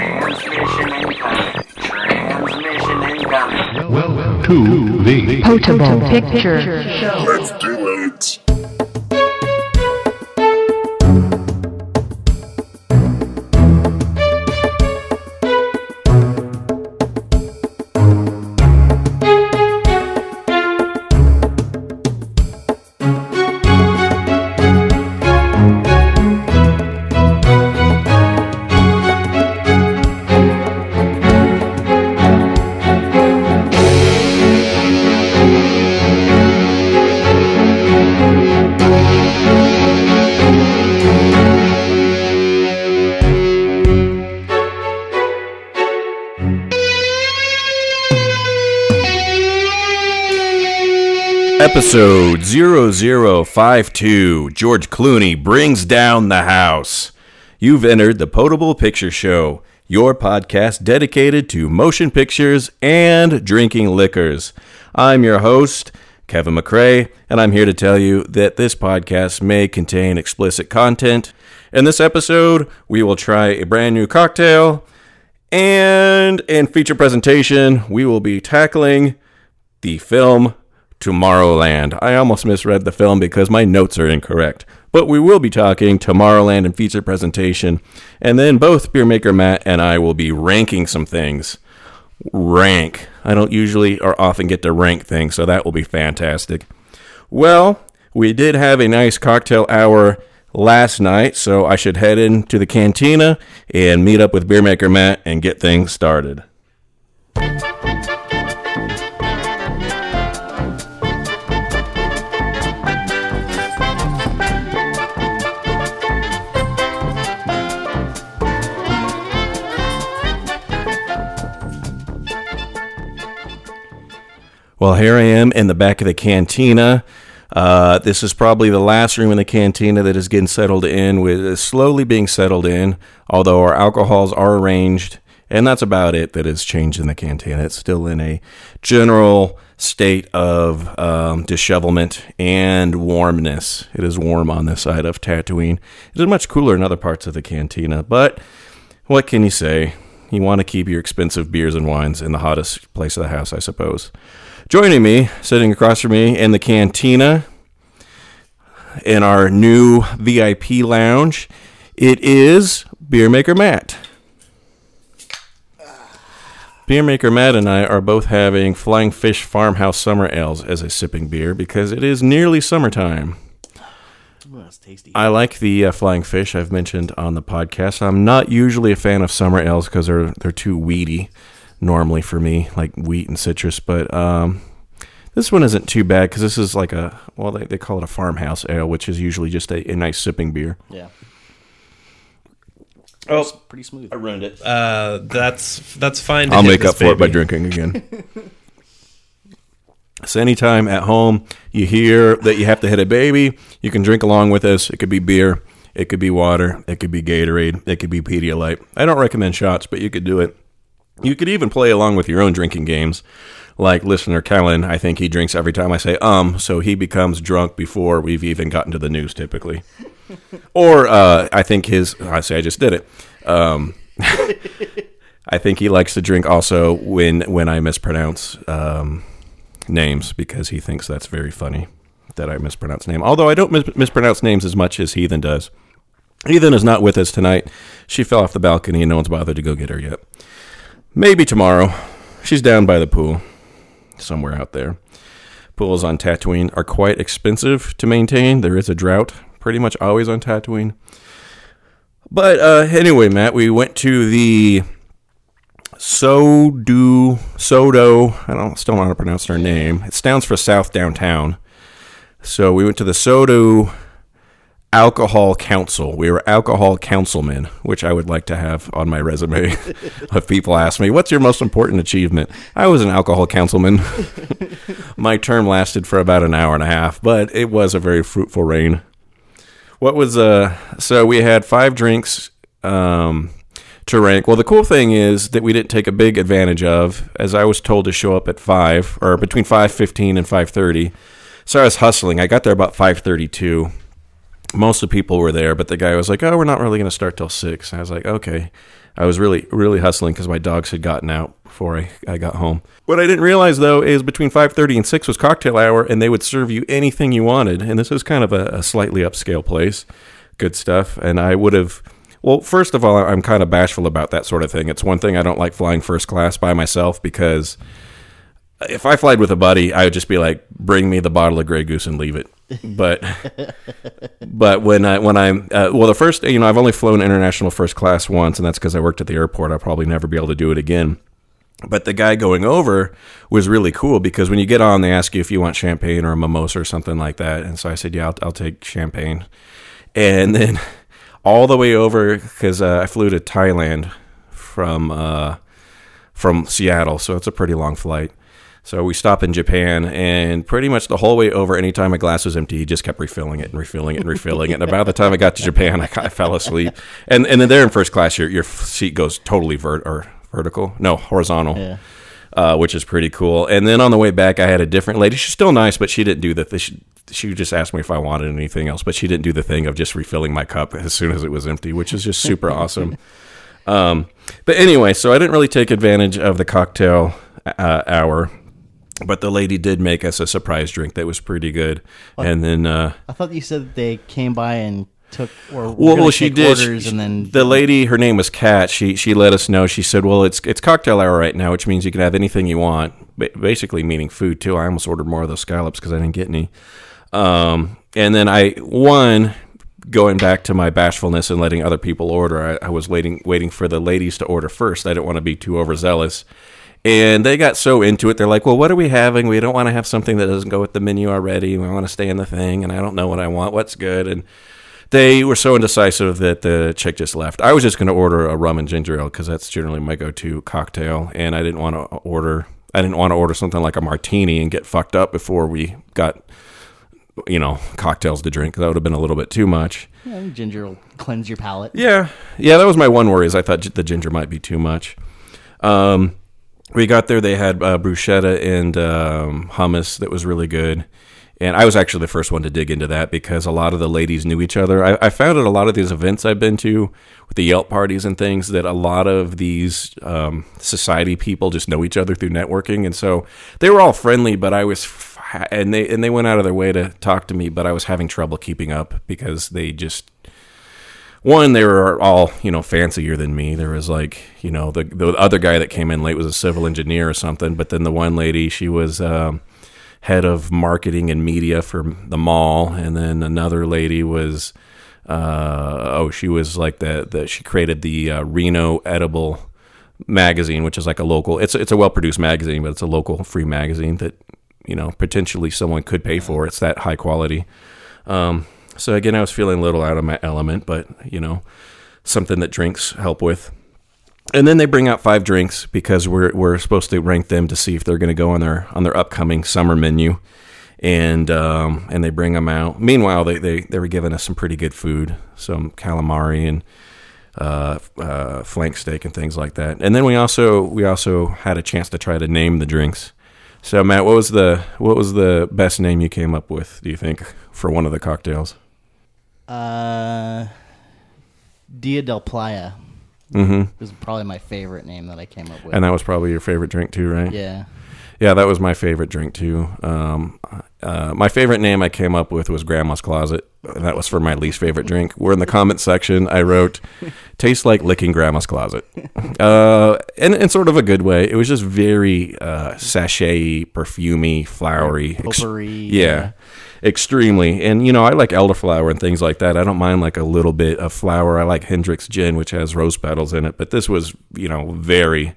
Transmission incoming. Transmission incoming. Welcome to the Potable Picture Show. Let's do it. Episode 0052 George Clooney brings down the house. You've entered the Potable Picture Show, your podcast dedicated to motion pictures and drinking liquors. I'm your host, Kevin McRae, and I'm here to tell you that this podcast may contain explicit content. In this episode, we will try a brand new cocktail, and in feature presentation, we will be tackling the film Tomorrowland. I almost misread the film because my notes are incorrect. But we will be talking Tomorrowland and feature presentation. And then both Beer Maker Matt and I will be ranking some things. Rank. I don't usually or often get to rank things, so that will be fantastic. Well, we did have a nice cocktail hour last night, so I should head into the cantina and meet up with Beer Maker Matt and get things started. Well, here I am in the back of the cantina. Uh, this is probably the last room in the cantina that is getting settled in, with slowly being settled in. Although our alcohols are arranged, and that's about it that has changed in the cantina. It's still in a general state of um, dishevelment and warmness. It is warm on this side of Tatooine. It is much cooler in other parts of the cantina, but what can you say? You want to keep your expensive beers and wines in the hottest place of the house, I suppose. Joining me, sitting across from me in the cantina, in our new VIP lounge, it is Beer Maker Matt. Beer Maker Matt and I are both having Flying Fish Farmhouse Summer Ales as a sipping beer because it is nearly summertime. that's tasty. I like the uh, Flying Fish I've mentioned on the podcast. I'm not usually a fan of summer ales because they're they're too weedy normally for me, like wheat and citrus. But um, this one isn't too bad because this is like a well, they, they call it a farmhouse ale, which is usually just a, a nice sipping beer. yeah. Oh, It's pretty smooth. I ruined it. Uh, that's that's fine. To I'll make this up for it by drinking again. so anytime at home you hear that you have to hit a baby, you can drink along with us. It could be beer, it could be water, it could be Gatorade, it could be Pedialyte. I don't recommend shots, but you could do it. You could even play along with your own drinking games. Like listener Kellen, I think he drinks every time I say um, so he becomes drunk before we've even gotten to the news typically. or uh, I think his I say I just did it. Um, I think he likes to drink also when when I mispronounce um, names because he thinks that's very funny that I mispronounce name. Although I don't mis- mispronounce names as much as Heathen does. Heathen is not with us tonight. She fell off the balcony and no one's bothered to go get her yet. Maybe tomorrow. She's down by the pool somewhere out there. Pools on Tatooine are quite expensive to maintain. There is a drought pretty much always on Tatooine. But uh, anyway, Matt, we went to the Sodo Sodo. I don't still don't know how to pronounce their name. It stands for South Downtown. So we went to the Sodo Alcohol Council. We were alcohol councilmen, which I would like to have on my resume. if people ask me, "What's your most important achievement?" I was an alcohol councilman. my term lasted for about an hour and a half, but it was a very fruitful reign. What was uh? So we had five drinks um, to rank. Well, the cool thing is that we didn't take a big advantage of, as I was told to show up at five or between five fifteen and five thirty. So I was hustling. I got there about five thirty-two. Most of the people were there, but the guy was like, "Oh, we're not really going to start till 6. I was like, "Okay." I was really, really hustling because my dogs had gotten out before I, I got home. What I didn't realize though is between 5:30 and 6 was cocktail hour, and they would serve you anything you wanted. And this was kind of a, a slightly upscale place, good stuff. And I would have, well, first of all, I'm kind of bashful about that sort of thing. It's one thing I don't like flying first class by myself because if I flied with a buddy, I would just be like, "Bring me the bottle of Grey Goose and leave it." But but when I when I'm uh, well, the first you know I've only flown international first class once, and that's because I worked at the airport. I'll probably never be able to do it again. But the guy going over was really cool because when you get on, they ask you if you want champagne or a mimosa or something like that. And so I said, "Yeah, I'll, I'll take champagne." And then all the way over because uh, I flew to Thailand from uh, from Seattle, so it's a pretty long flight. So we stop in Japan, and pretty much the whole way over, anytime my glass was empty, he just kept refilling it and refilling it and refilling it. And about the time I got to Japan, I, I fell asleep. And and then there in first class, your your seat goes totally vert or vertical, no horizontal. Yeah. Uh, which is pretty cool. And then on the way back, I had a different lady. She's still nice, but she didn't do the. Th- she, she just asked me if I wanted anything else, but she didn't do the thing of just refilling my cup as soon as it was empty, which is just super awesome. Um, but anyway, so I didn't really take advantage of the cocktail uh, hour, but the lady did make us a surprise drink that was pretty good. And then, uh, I thought you said that they came by and took or well, well, she did. She- and then the lady, her name was Kat. She she let us know. She said, "Well, it's it's cocktail hour right now, which means you can have anything you want." Basically, meaning food too. I almost ordered more of those scallops because I didn't get any. Um, and then I one going back to my bashfulness and letting other people order. I, I was waiting waiting for the ladies to order first. I didn't want to be too overzealous. And they got so into it. They're like, "Well, what are we having? We don't want to have something that doesn't go with the menu already. We want to stay in the thing, and I don't know what I want. What's good?" And they were so indecisive that the chick just left. I was just going to order a rum and ginger ale because that's generally my go-to cocktail, and I didn't want to order. I didn't want to order something like a martini and get fucked up before we got, you know, cocktails to drink. That would have been a little bit too much. Yeah, ginger will cleanse your palate. Yeah, yeah, that was my one worry. Is I thought the ginger might be too much. Um, we got there. They had uh, bruschetta and um, hummus that was really good. And I was actually the first one to dig into that because a lot of the ladies knew each other. I, I found at a lot of these events I've been to with the Yelp parties and things that a lot of these um, society people just know each other through networking, and so they were all friendly. But I was, and they and they went out of their way to talk to me, but I was having trouble keeping up because they just one, they were all you know fancier than me. There was like you know the the other guy that came in late was a civil engineer or something, but then the one lady she was um, head of marketing and media for the mall, and then another lady was uh, oh she was like the the she created the uh, Reno edible magazine, which is like a local. It's it's a well produced magazine, but it's a local free magazine that you know potentially someone could pay for. It's that high quality. Um, so again, I was feeling a little out of my element, but you know, something that drinks help with. And then they bring out five drinks because we're we're supposed to rank them to see if they're going to go on their on their upcoming summer menu, and um, and they bring them out. Meanwhile, they, they they were giving us some pretty good food, some calamari and uh, uh, flank steak and things like that. And then we also we also had a chance to try to name the drinks. So Matt, what was the what was the best name you came up with? Do you think for one of the cocktails? Uh, Dia del Playa Mm-hmm. was probably my favorite name that I came up with. And that was probably your favorite drink too, right? yeah. Yeah, that was my favorite drink too. Um, uh, my favorite name I came up with was Grandma's Closet. And that was for my least favorite drink. We're in the comment section. I wrote, "Tastes like licking Grandma's closet," uh, in, in sort of a good way. It was just very uh, sachet, perfumey, flowery, ex- yeah, yeah. Extremely. And you know, I like elderflower and things like that. I don't mind like a little bit of flower. I like Hendrick's gin, which has rose petals in it. But this was, you know, very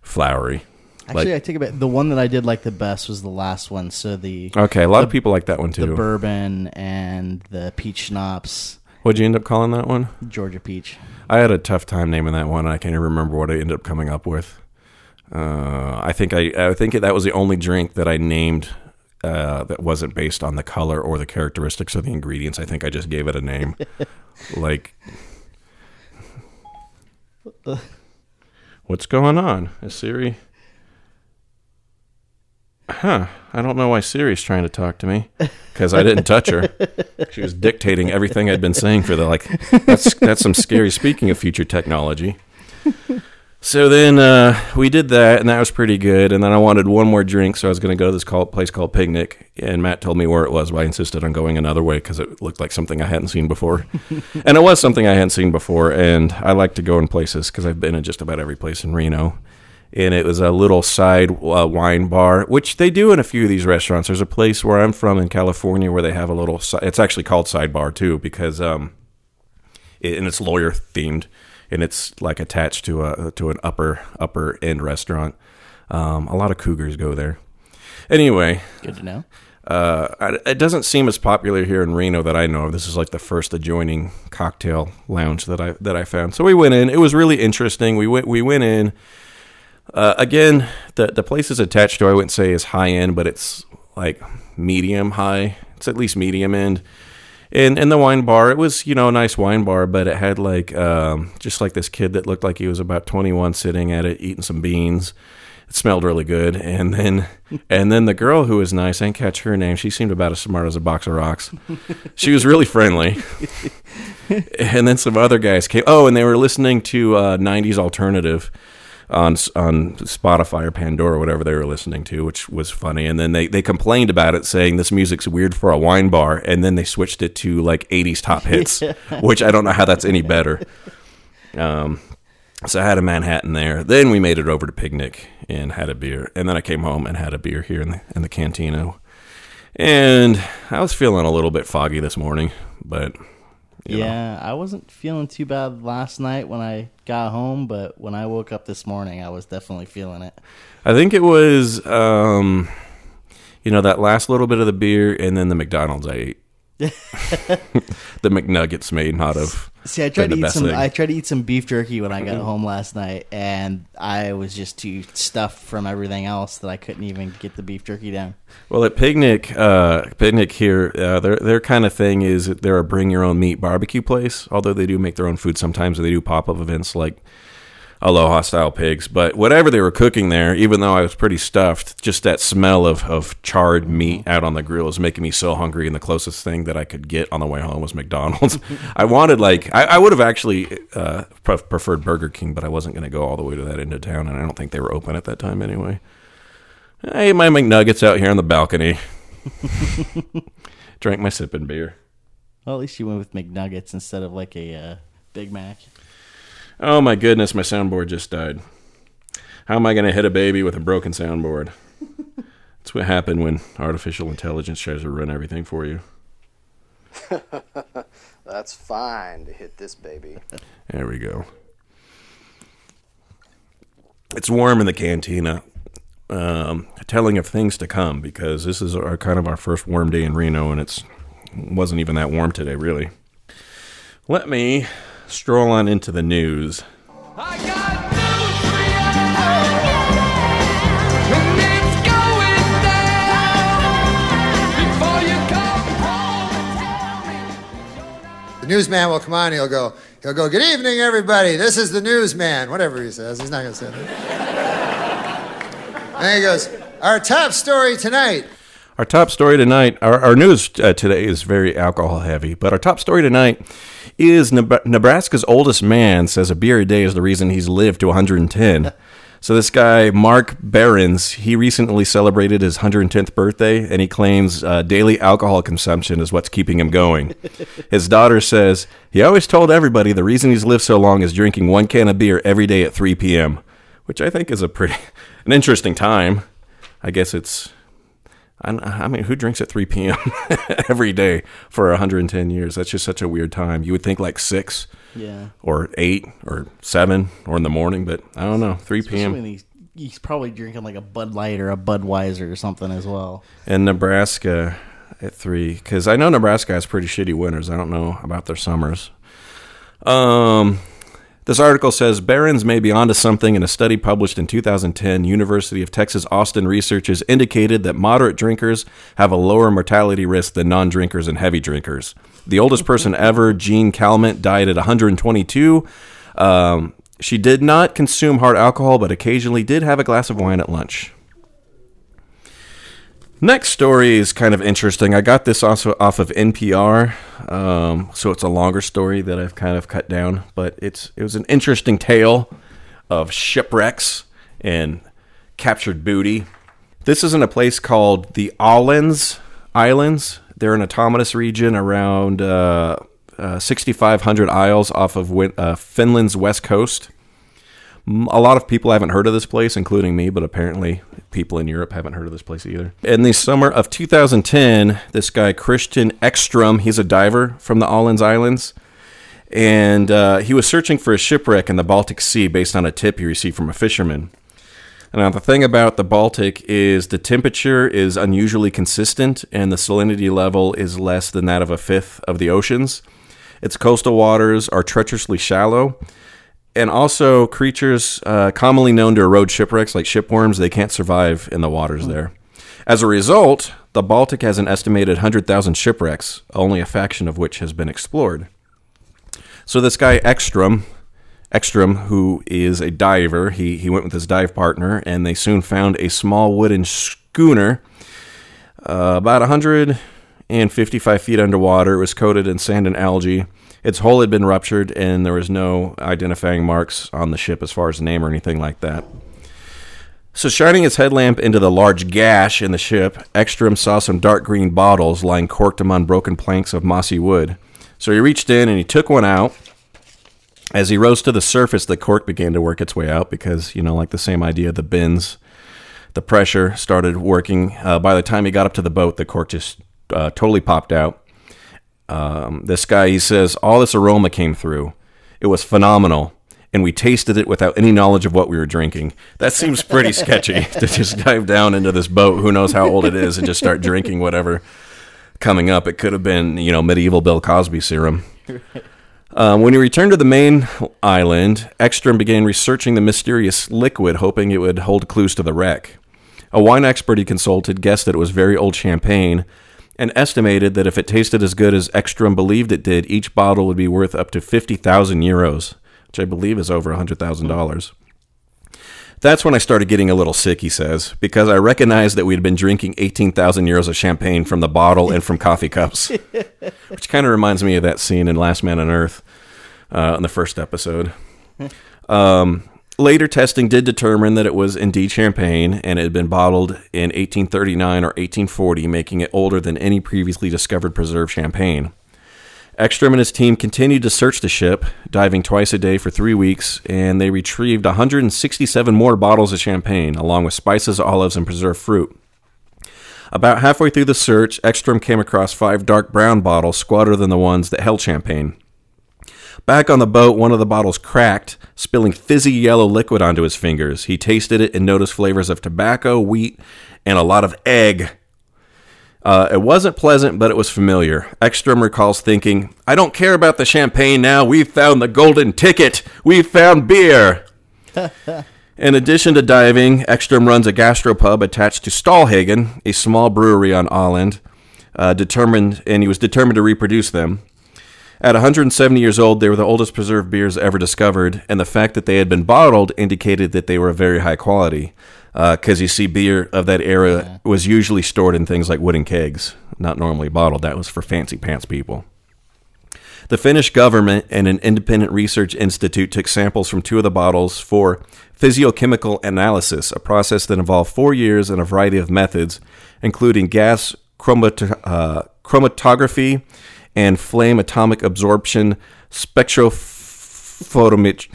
flowery. Actually, Like- I take a bit. The one that I did like the best was the last one. So the Okay, a lot of people like that one too. the bourbon and the peach schnapps, What'd you end up calling that one? Georgia peach. I had a tough time naming that one. I can't even remember what I ended up coming up with. Uh, I think I, I think that was the only drink that I named uh, that wasn't based on the color or the characteristics of the ingredients. I think I just gave it a name, like. What's going on? Is Siri? Huh? I don't know why Siri's trying to talk to me because I didn't touch her. She was dictating everything I'd been saying for the like. That's that's some scary. Speaking of future technology, so then uh, we did that, and that was pretty good. And then I wanted one more drink, so I was going to go to this call, place called Picnic. And Matt told me where it was, but I insisted on going another way because it looked like something I hadn't seen before. and it was something I hadn't seen before. And I like to go in places because I've been in just about every place in Reno. And it was a little side uh, wine bar, which they do in a few of these restaurants. There's a place where I'm from in California where they have a little. si- It's actually called sidebar too because um, it, and it's lawyer themed, and it's like attached to a to an upper upper end restaurant. Um, a lot of cougars go there. Anyway, Good to know. uh, it doesn't seem as popular here in Reno that I know of. This is like the first adjoining cocktail lounge that I that I found. So we went in. It was really interesting. We went we went in. Uh, again, the the place is attached to I wouldn't say is high end, but it's like medium high. It's at least medium end. In in the wine bar, it was you know a nice wine bar, but it had like um, just like this kid that looked like he was about twenty one sitting at it eating some beans. It smelled really good, and then and then the girl who was nice, I didn't catch her name. She seemed about as smart as a box of rocks. She was really friendly. and then some other guys came. Oh, and they were listening to uh, '90s alternative on on Spotify or Pandora, or whatever they were listening to, which was funny. And then they they complained about it, saying this music's weird for a wine bar. And then they switched it to like '80s top hits, which I don't know how that's any better. Um, so I had a Manhattan there. Then we made it over to Picnic and had a beer, and then I came home and had a beer here in the in the cantina. And I was feeling a little bit foggy this morning, but you know. Yeah, I wasn't feeling too bad last night when I got home, but when I woke up this morning, I was definitely feeling it. I think it was, um, you know, that last little bit of the beer and then the McDonald's I ate. The McNuggets made out of. See, I tried to eat some. thing. I tried to eat some beef jerky when I got home last night, and I was just too stuffed from everything else that I couldn't even get the beef jerky down. Well, at Picnic, uh, Picnic here, uh, their their kind of thing is they're a bring your own meat barbecue place. Although they do make their own food sometimes, they do pop up events like Aloha style pigs. But whatever they were cooking there, even though I was pretty stuffed, just that smell of of charred meat out on the grill is making me so hungry. And the closest thing that I could get on the way home was McDonald's. I wanted like I, I would have actually uh, preferred Burger King, but I wasn't going to go all the way to that end of town, and I don't think they were open at that time anyway. I ate my McNuggets out here on the balcony. Drank my sipping beer. Well, at least you went with McNuggets instead of like a uh, Big Mac. Oh my goodness, my soundboard just died. How am I going to hit a baby with a broken soundboard? That's what happened when artificial intelligence tries to run everything for you. That's fine to hit this baby. There we go. It's warm in the cantina. Um, telling of things to come because this is our kind of our first warm day in Reno, and it's wasn't even that warm today, really. Let me stroll on into the news. I got news for you, and it's going down before you come home and tell me. The newsman will come on. He'll go. He'll go. Good evening, everybody. This is the newsman. Whatever he says, he's not going to say that. and he goes. Our top story tonight. Our top story tonight, our, our news uh, today is very alcohol heavy, but our top story tonight is Neb- Nebraska's oldest man says a beer a day is the reason he's lived to 110. So this guy, Mark Behrens, he recently celebrated his 110th birthday, and he claims uh, daily alcohol consumption is what's keeping him going. His daughter says he always told everybody the reason he's lived so long is drinking one can of beer every day at 3 p.m., which I think is a pretty an interesting time. I guess it's I, I mean, who drinks at 3 p.m. every day for 110 years? That's just such a weird time. You would think like 6 Yeah. or 8 or 7 or in the morning, but I don't know. 3 p.m. he's, he's probably drinking like a Bud Light or a Budweiser or something as well. in Nebraska at 3 because I know Nebraska has pretty shitty winters. I don't know about their summers. Um, this article says Behrens may be onto something. In a study published in 2010, University of Texas Austin researchers indicated that moderate drinkers have a lower mortality risk than non-drinkers and heavy drinkers. The oldest person ever, Jeanne Calment, died at 122. Um, she did not consume hard alcohol, but occasionally did have a glass of wine at lunch. Next story is kind of interesting. I got this also off of NPR, um, so it's a longer story that I've kind of cut down, but it's it was an interesting tale of shipwrecks and captured booty. This is in a place called the Ålands Islands. They're an autonomous region around uh, uh, 6,500 isles off of Win- uh, Finland's west coast. A lot of people haven't heard of this place, including me, but apparently people in Europe haven't heard of this place either. In the summer of 2010, this guy, Christian Ekstrom, he's a diver from the Ålands Islands, and uh, he was searching for a shipwreck in the Baltic Sea based on a tip he received from a fisherman. Now, the thing about the Baltic is the temperature is unusually consistent and the salinity level is less than that of a fifth of the oceans. Its coastal waters are treacherously shallow. And also, creatures uh, commonly known to erode shipwrecks, like shipworms, they can't survive in the waters there. As a result, the Baltic has an estimated 100,000 shipwrecks, only a fraction of which has been explored. So this guy Ekstrom, Ekstrom, who is a diver, he he went with his dive partner, and they soon found a small wooden schooner, uh, about 155 feet underwater. It was coated in sand and algae. Its hull had been ruptured, and there was no identifying marks on the ship as far as name or anything like that. So, shining his headlamp into the large gash in the ship, Ekstrom saw some dark green bottles lying corked among broken planks of mossy wood. So he reached in and he took one out. As he rose to the surface, the cork began to work its way out because, you know, like the same idea, the bins, the pressure started working. Uh, by the time he got up to the boat, the cork just uh, totally popped out. Um, this guy, he says, all this aroma came through. It was phenomenal. And we tasted it without any knowledge of what we were drinking. That seems pretty sketchy to just dive down into this boat, who knows how old it is, and just start drinking whatever coming up. It could have been, you know, medieval Bill Cosby serum. Um, when he returned to the main island, Ekstrom began researching the mysterious liquid, hoping it would hold clues to the wreck. A wine expert he consulted guessed that it was very old champagne and estimated that if it tasted as good as Ekstrom believed it did, each bottle would be worth up to 50,000 euros, which I believe is over $100,000. That's when I started getting a little sick, he says, because I recognized that we'd been drinking 18,000 euros of champagne from the bottle and from coffee cups. Which kind of reminds me of that scene in Last Man on Earth uh, in the first episode. Um, later testing did determine that it was indeed champagne and it had been bottled in 1839 or 1840, making it older than any previously discovered preserved champagne. Ekstrom and his team continued to search the ship, diving twice a day for three weeks, and they retrieved 167 more bottles of champagne, along with spices, olives, and preserved fruit. About halfway through the search, Ekstrom came across five dark brown bottles, squatter than the ones that held champagne. Back on the boat, one of the bottles cracked, spilling fizzy yellow liquid onto his fingers. He tasted it and noticed flavors of tobacco, wheat, and a lot of egg. Uh, it wasn't pleasant, but it was familiar. Ekstrom recalls thinking, I don't care about the champagne now. We've found the golden ticket. We've found beer. In addition to diving, Ekstrom runs a gastropub attached to Stallhagen, a small brewery on Åland, uh, determined, and he was determined to reproduce them. At 170 years old, they were the oldest preserved beers ever discovered, and the fact that they had been bottled indicated that they were of very high quality. Because you see, beer of that era was usually stored in things like wooden kegs, not normally bottled. That was for fancy pants people. The Finnish government and an independent research institute took samples from two of the bottles for physiochemical analysis, a process that involved four years and a variety of methods, including gas chromat- uh, chromatography and flame atomic absorption spectrophotomet-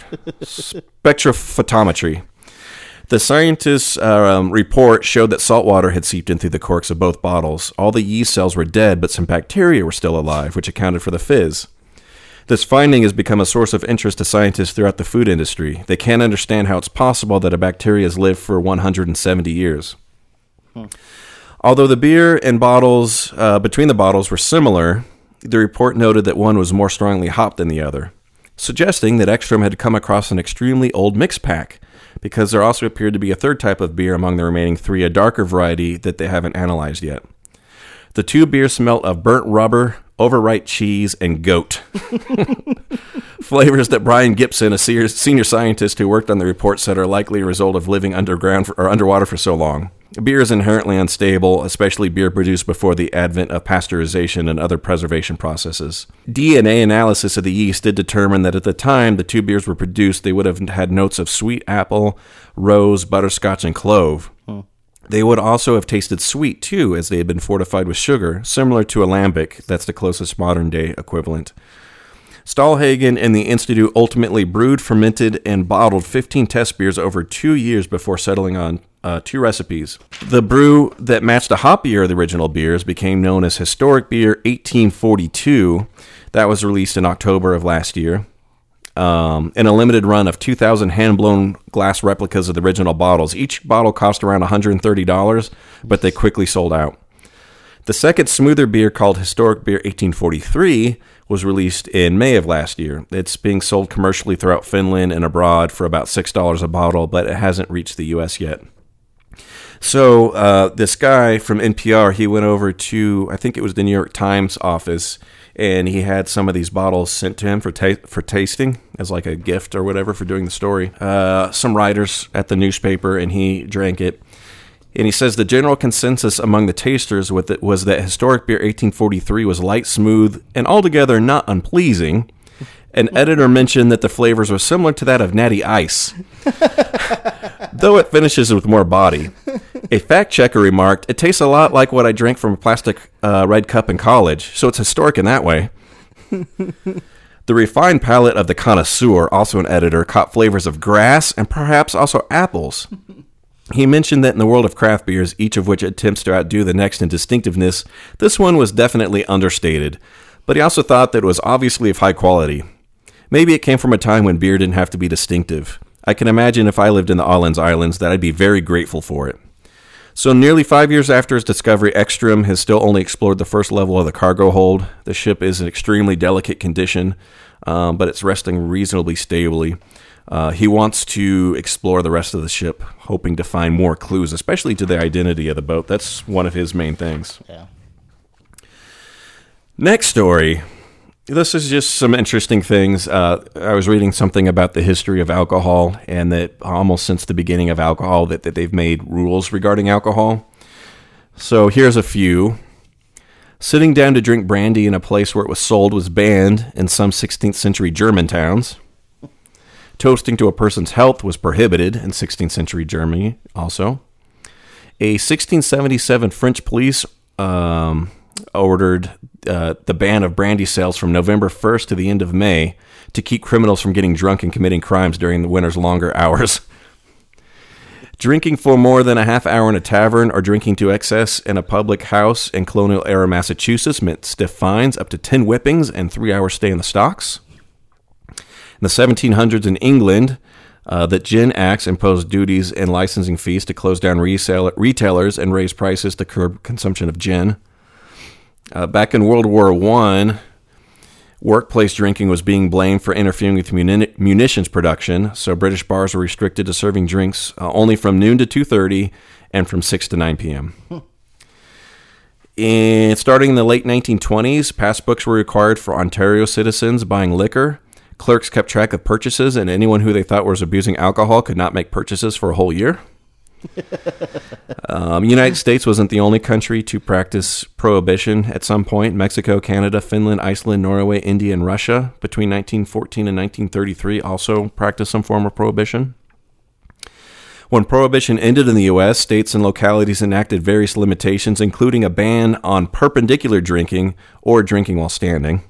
spectrophotometry. The scientists' uh, um, report showed that salt water had seeped in through the corks of both bottles. All the yeast cells were dead, but some bacteria were still alive, which accounted for the fizz. This finding has become a source of interest to scientists throughout the food industry. They can't understand how it's possible that a bacteria has lived for 170 years. Although the beer and bottles uh, between the bottles were similar, the report noted that one was more strongly hopped than the other, suggesting that Ekstrom had come across an extremely old mix pack, because there also appeared to be a third type of beer among the remaining three, a darker variety that they haven't analyzed yet. The two beers smelt of burnt rubber, overripe cheese, and goat. Flavors that Brian Gibson, a senior scientist who worked on the report, said are likely a result of living underground for, or underwater for so long. Beer is inherently unstable, especially beer produced before the advent of pasteurization and other preservation processes. DNA analysis of the yeast did determine that at the time the two beers were produced, they would have had notes of sweet apple, rose, butterscotch, and clove. Hmm. They would also have tasted sweet too, as they had been fortified with sugar, similar to a lambic. That's the closest modern day equivalent. Stallhagen and the Institute ultimately brewed, fermented, and bottled 15 test beers over two years before settling on uh, two recipes. The brew that matched the hoppier of the original beers became known as Historic Beer 1842. That was released in October of last year. Um, in a limited run of 2,000 hand blown glass replicas of the original bottles. Each bottle cost around $130, but they quickly sold out. The second smoother beer called Historic Beer 1843 was released in May of last year. It's being sold commercially throughout Finland and abroad for about $6 a bottle, but it hasn't reached the US yet. So, uh, this guy from NPR, he went over to, I think it was the New York Times office, and he had some of these bottles sent to him for, ta- for tasting as like a gift or whatever for doing the story. Uh, some writers at the newspaper, and he drank it. And he says the general consensus among the tasters with it was that historic beer 1843 was light, smooth, and altogether not unpleasing. An editor mentioned that the flavors were similar to that of Natty Ice, though it finishes with more body. A fact checker remarked, "It tastes a lot like what I drank from a plastic uh, red cup in college, so it's historic in that way." The refined palate of the connoisseur, also an editor, caught flavors of grass and perhaps also apples. He mentioned that in the world of craft beers, each of which attempts to outdo the next in distinctiveness, this one was definitely understated. But he also thought that it was obviously of high quality. Maybe it came from a time when beer didn't have to be distinctive. I can imagine if I lived in the Ålands Islands that I'd be very grateful for it. So, nearly five years after his discovery, Ekstrom has still only explored the first level of the cargo hold. The ship is in extremely delicate condition, um, but it's resting reasonably stably. Uh, he wants to explore the rest of the ship, hoping to find more clues, especially to the identity of the boat. That's one of his main things. Yeah. Next story. This is just some interesting things. Uh, I was reading something about the history of alcohol, and that almost since the beginning of alcohol, that, that they've made rules regarding alcohol. So here's a few. Sitting down to drink brandy in a place where it was sold was banned in some 16th century German towns. Toasting to a person's health was prohibited in 16th century Germany also. A 1677 French police um, ordered uh, the ban of brandy sales from November 1st to the end of May to keep criminals from getting drunk and committing crimes during the winter's longer hours. Drinking for more than a half hour in a tavern or drinking to excess in a public house in colonial era Massachusetts meant stiff fines, up to 10 whippings, and three hours stay in the stocks. In the 1700s in England, uh, that gin acts imposed duties and licensing fees to close down resale- retailers and raise prices to curb consumption of gin. Uh, back in World War One, workplace drinking was being blamed for interfering with muni- munitions production. So British bars were restricted to serving drinks uh, only from noon to two thirty and from six to nine p.m. And starting in the late 1920s, passbooks were required for Ontario citizens buying liquor. Clerks kept track of purchases, and anyone who they thought was abusing alcohol could not make purchases for a whole year. um, United States wasn't the only country to practice prohibition at some point. Mexico, Canada, Finland, Iceland, Norway, India, and Russia between 1914 and 1933 also practiced some form of prohibition. When prohibition ended in the U.S., states and localities enacted various limitations, including a ban on perpendicular drinking or drinking while standing.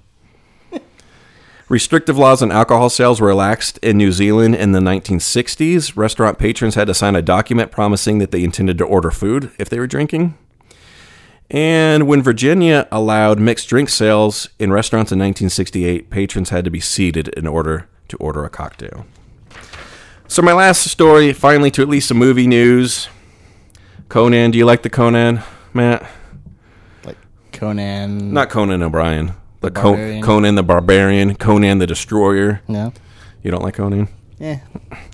Restrictive laws on alcohol sales were relaxed in New Zealand in the 1960s. Restaurant patrons had to sign a document promising that they intended to order food if they were drinking. And when Virginia allowed mixed drink sales in restaurants in 1968, patrons had to be seated in order to order a cocktail. So, my last story, finally, to at least some movie news. Conan, do you like the Conan, Matt? Like Conan. Not Conan O'Brien. The, The Co- Conan the Barbarian, Conan the Destroyer. No. You don't like Conan? Yeah.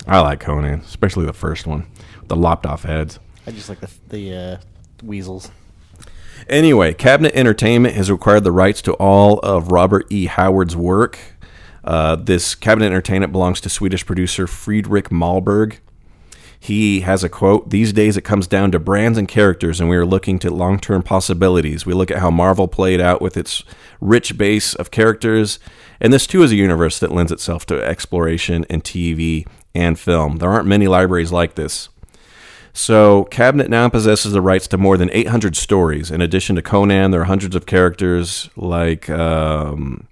I like Conan, especially the first one, the lopped off heads. I just like the the uh, weasels. Anyway, Cabinet Entertainment has acquired the rights to all of Robert E. Howard's work. Uh, this cabinet entertainment belongs to Swedish producer Fredrik Malmberg. He has a quote These days it comes down to brands and characters, and we are looking to long term possibilities. We look at how Marvel played out with its rich base of characters, and this too is a universe that lends itself to exploration in TV and film. There aren't many libraries like this. So, Cabinet now possesses the rights to more than 800 stories. In addition to Conan, there are hundreds of characters like um,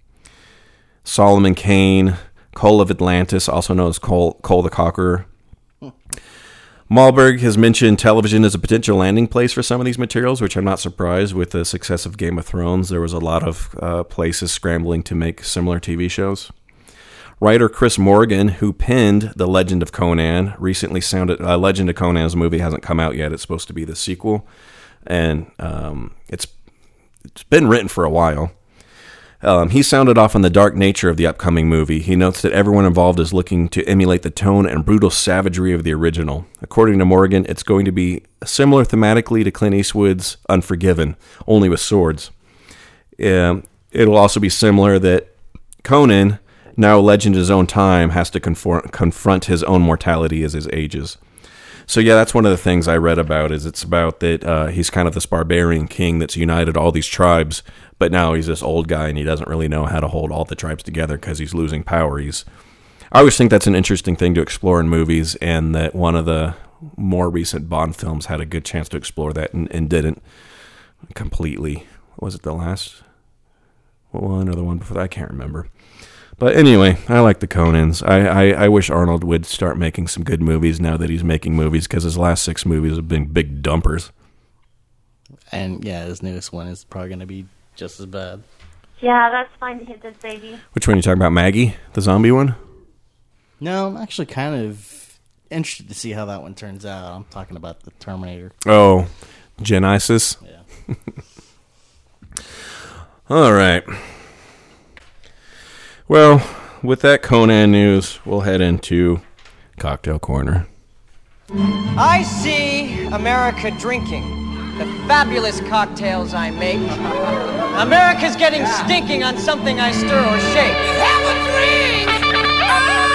Solomon Kane, Cole of Atlantis, also known as Cole, Cole the Conqueror. Malmberg has mentioned television as a potential landing place for some of these materials, which I'm not surprised with the success of Game of Thrones. There was a lot of uh, places scrambling to make similar TV shows. Writer Chris Morgan, who penned The Legend of Conan, recently sounded uh, Legend of Conan's movie hasn't come out yet. It's supposed to be the sequel, and um, it's it's been written for a while. Um, he sounded off on the dark nature of the upcoming movie. He notes that everyone involved is looking to emulate the tone and brutal savagery of the original. According to Morgan, it's going to be similar thematically to Clint Eastwood's Unforgiven, only with swords. Um, it'll also be similar that Conan, now a legend his own time, has to conform, confront his own mortality as his ages. So yeah, that's one of the things I read about. Is it's about that uh, he's kind of this barbarian king that's united all these tribes, but now he's this old guy and he doesn't really know how to hold all the tribes together because he's losing power. He's I always think that's an interesting thing to explore in movies, and that one of the more recent Bond films had a good chance to explore that and, and didn't completely. Was it the last one or the one before that? I can't remember. But anyway, I like the Conans. I, I, I wish Arnold would start making some good movies now that he's making movies because his last six movies have been big dumpers. And yeah, his newest one is probably going to be just as bad. Yeah, that's fine to hit this baby. Which one are you talking about? Maggie, the zombie one? No, I'm actually kind of interested to see how that one turns out. I'm talking about the Terminator. Oh, Genisys. Yeah. All right. Well, with that Conan news, we'll head into Cocktail Corner. I see America drinking the fabulous cocktails I make. America's getting stinking on something I stir or shake. Have a drink!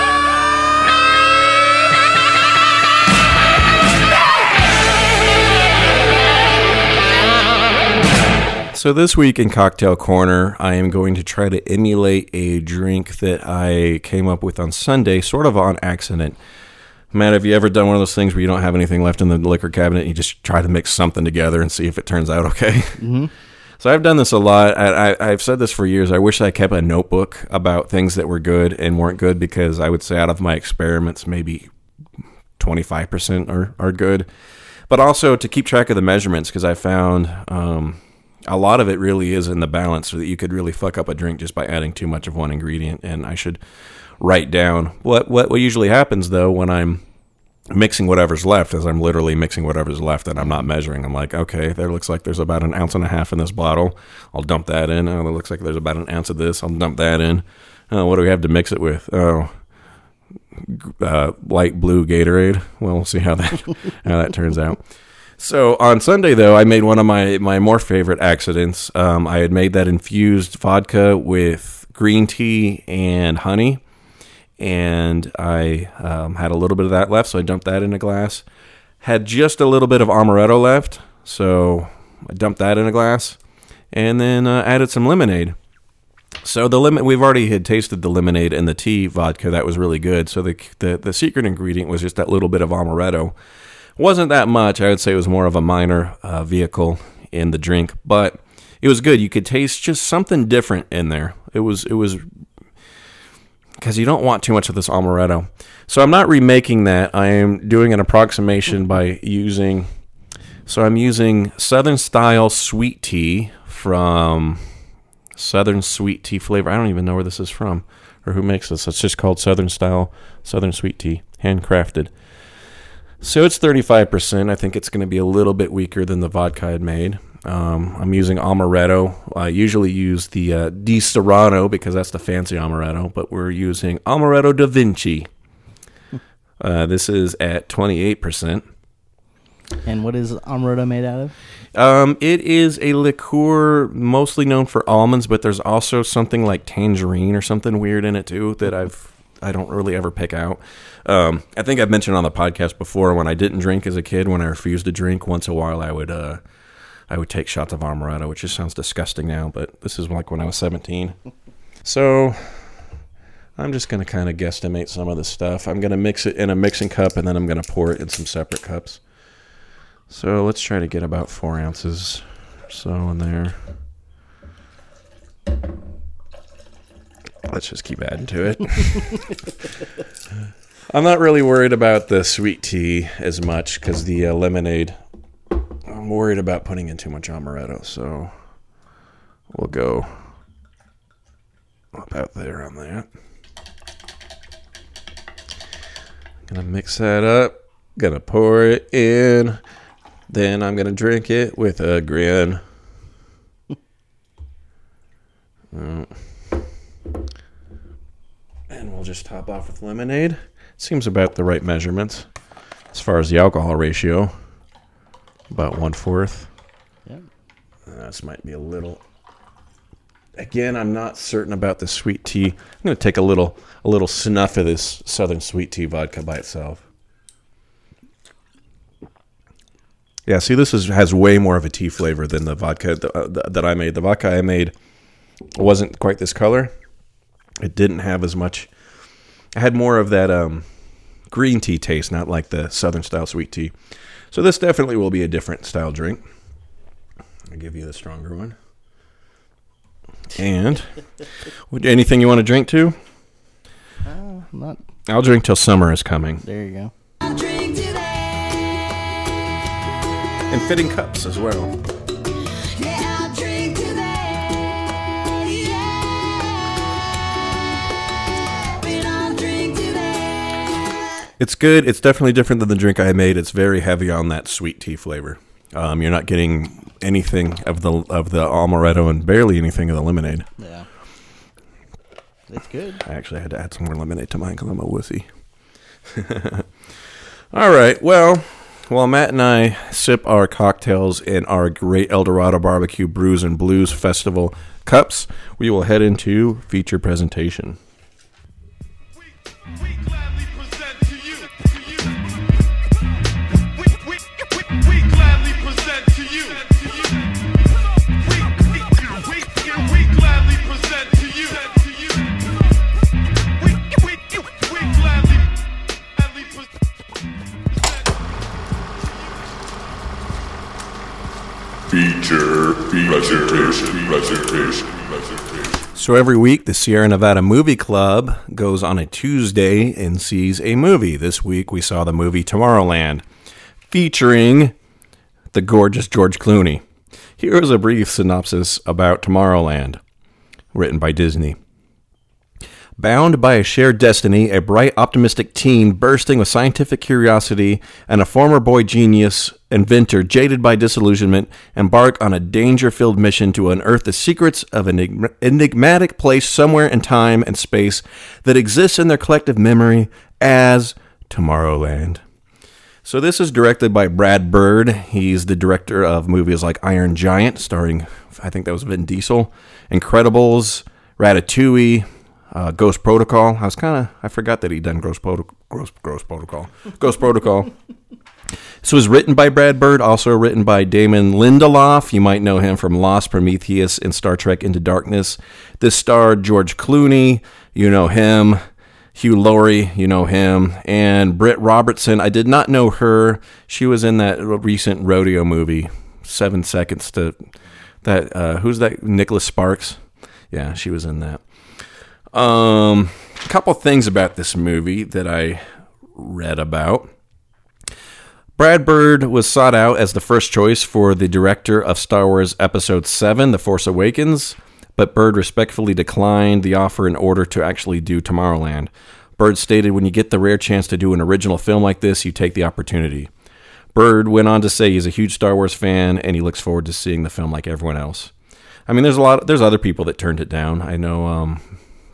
So, this week in Cocktail Corner, I am going to try to emulate a drink that I came up with on Sunday, sort of on accident. Matt, have you ever done one of those things where you don't have anything left in the liquor cabinet and you just try to mix something together and see if it turns out okay? Mm-hmm. So I've done this a lot. I, I, I've said this for years. I wish I kept a notebook about things that were good and weren't good because I would say out of my experiments, maybe 25% are, are good. But also to keep track of the measurements because I found um, a lot of it really is in the balance so that you could really fuck up a drink just by adding too much of one ingredient. And I should write down what, what, what usually happens though when I'm mixing whatever's left as I'm literally mixing whatever's left and I'm not measuring. I'm like, okay, there looks like there's about an ounce and a half in this bottle. I'll dump that in. Oh, it looks like there's about an ounce of this. I'll dump that in. Oh, what do we have to mix it with? Oh, uh, light blue Gatorade. Well, we'll see how that how that turns out. So on Sunday, though, I made one of my my more favorite accidents. Um, I had made that infused vodka with green tea and honey, and I um, had a little bit of that left, so I dumped that in a glass. Had just a little bit of amaretto left, so I dumped that in a glass, and then uh, added some lemonade. So the lemon we've already had tasted the lemonade and the tea vodka that was really good. So the the, the secret ingredient was just that little bit of amaretto. Wasn't that much. I would say it was more of a minor uh, vehicle in the drink, but it was good. You could taste just something different in there. It was it was because you don't want too much of this amaretto. So I'm not remaking that. I am doing an approximation by using. So I'm using Southern style sweet tea from Southern sweet tea flavor. I don't even know where this is from or who makes this. It's just called Southern style Southern sweet tea, handcrafted. So it's 35%. I think it's going to be a little bit weaker than the vodka I had made. Um, I'm using amaretto. I usually use the uh, Disaronno because that's the fancy amaretto, but we're using amaretto da Vinci. Uh, this is at 28%. And what is amaretto made out of? Um, it is a liqueur mostly known for almonds, but there's also something like tangerine or something weird in it too that I've I don't really ever pick out. Um, I think I've mentioned on the podcast before when I didn't drink as a kid, when I refused to drink, once a while I would uh, I would take shots of amaretto, which just sounds disgusting now, but this is like when I was 17. So I'm just going to kind of guesstimate some of the stuff. I'm going to mix it in a mixing cup and then I'm going to pour it in some separate cups. So let's try to get about four ounces so in there. Let's just keep adding to it. I'm not really worried about the sweet tea as much because the uh, lemonade, I'm worried about putting in too much amaretto. So we'll go about there on that. Gonna mix that up. Gonna pour it in. Then I'm gonna drink it with a grin. Oh. And we'll just top off with lemonade. Seems about the right measurements as far as the alcohol ratio. About one fourth. Yep. This might be a little. Again, I'm not certain about the sweet tea. I'm going to take a little a little snuff of this Southern sweet tea vodka by itself. Yeah, see, this is has way more of a tea flavor than the vodka th- uh, that I made. The vodka I made wasn't quite this color. It didn't have as much. I had more of that um, green tea taste, not like the Southern style sweet tea. So this definitely will be a different style drink. I'll give you the stronger one. And would- anything you want to drink to? Uh, not. I'll drink till summer is coming. There you go. And fitting cups as well. It's good. It's definitely different than the drink I made. It's very heavy on that sweet tea flavor. Um, you're not getting anything of the of the amaretto and barely anything of the lemonade. Yeah. It's good. I actually had to add some more lemonade to mine because I'm a wussy. All right. Well, while Matt and I sip our cocktails in our great El Dorado Barbecue Brews and Blues Festival cups, we will head into feature presentation. Feature presentation, presentation, presentation. So every week, the Sierra Nevada Movie Club goes on a Tuesday and sees a movie. This week, we saw the movie Tomorrowland, featuring the gorgeous George Clooney. Here is a brief synopsis about Tomorrowland, written by Disney. Bound by a shared destiny, a bright, optimistic teen bursting with scientific curiosity and a former boy genius inventor jaded by disillusionment embark on a danger filled mission to unearth the secrets of an enigm- enigmatic place somewhere in time and space that exists in their collective memory as Tomorrowland. So, this is directed by Brad Bird. He's the director of movies like Iron Giant, starring, I think that was Vin Diesel, Incredibles, Ratatouille, uh, Ghost Protocol. I was kind of I forgot that he'd done Ghost, Proto- Protocol. Ghost Protocol. This was written by Brad Bird, also written by Damon Lindelof. You might know him from Lost, Prometheus, and Star Trek Into Darkness. This starred George Clooney. You know him. Hugh Laurie, you know him, and Britt Robertson. I did not know her. She was in that recent rodeo movie, Seven Seconds to that. Uh, who's that? Nicholas Sparks. Yeah, she was in that. Um, a couple things about this movie that I read about. Brad Bird was sought out as the first choice for the director of Star Wars Episode 7, The Force Awakens, but Bird respectfully declined the offer in order to actually do Tomorrowland. Bird stated, When you get the rare chance to do an original film like this, you take the opportunity. Bird went on to say he's a huge Star Wars fan and he looks forward to seeing the film like everyone else. I mean, there's a lot. There's other people that turned it down. I know um,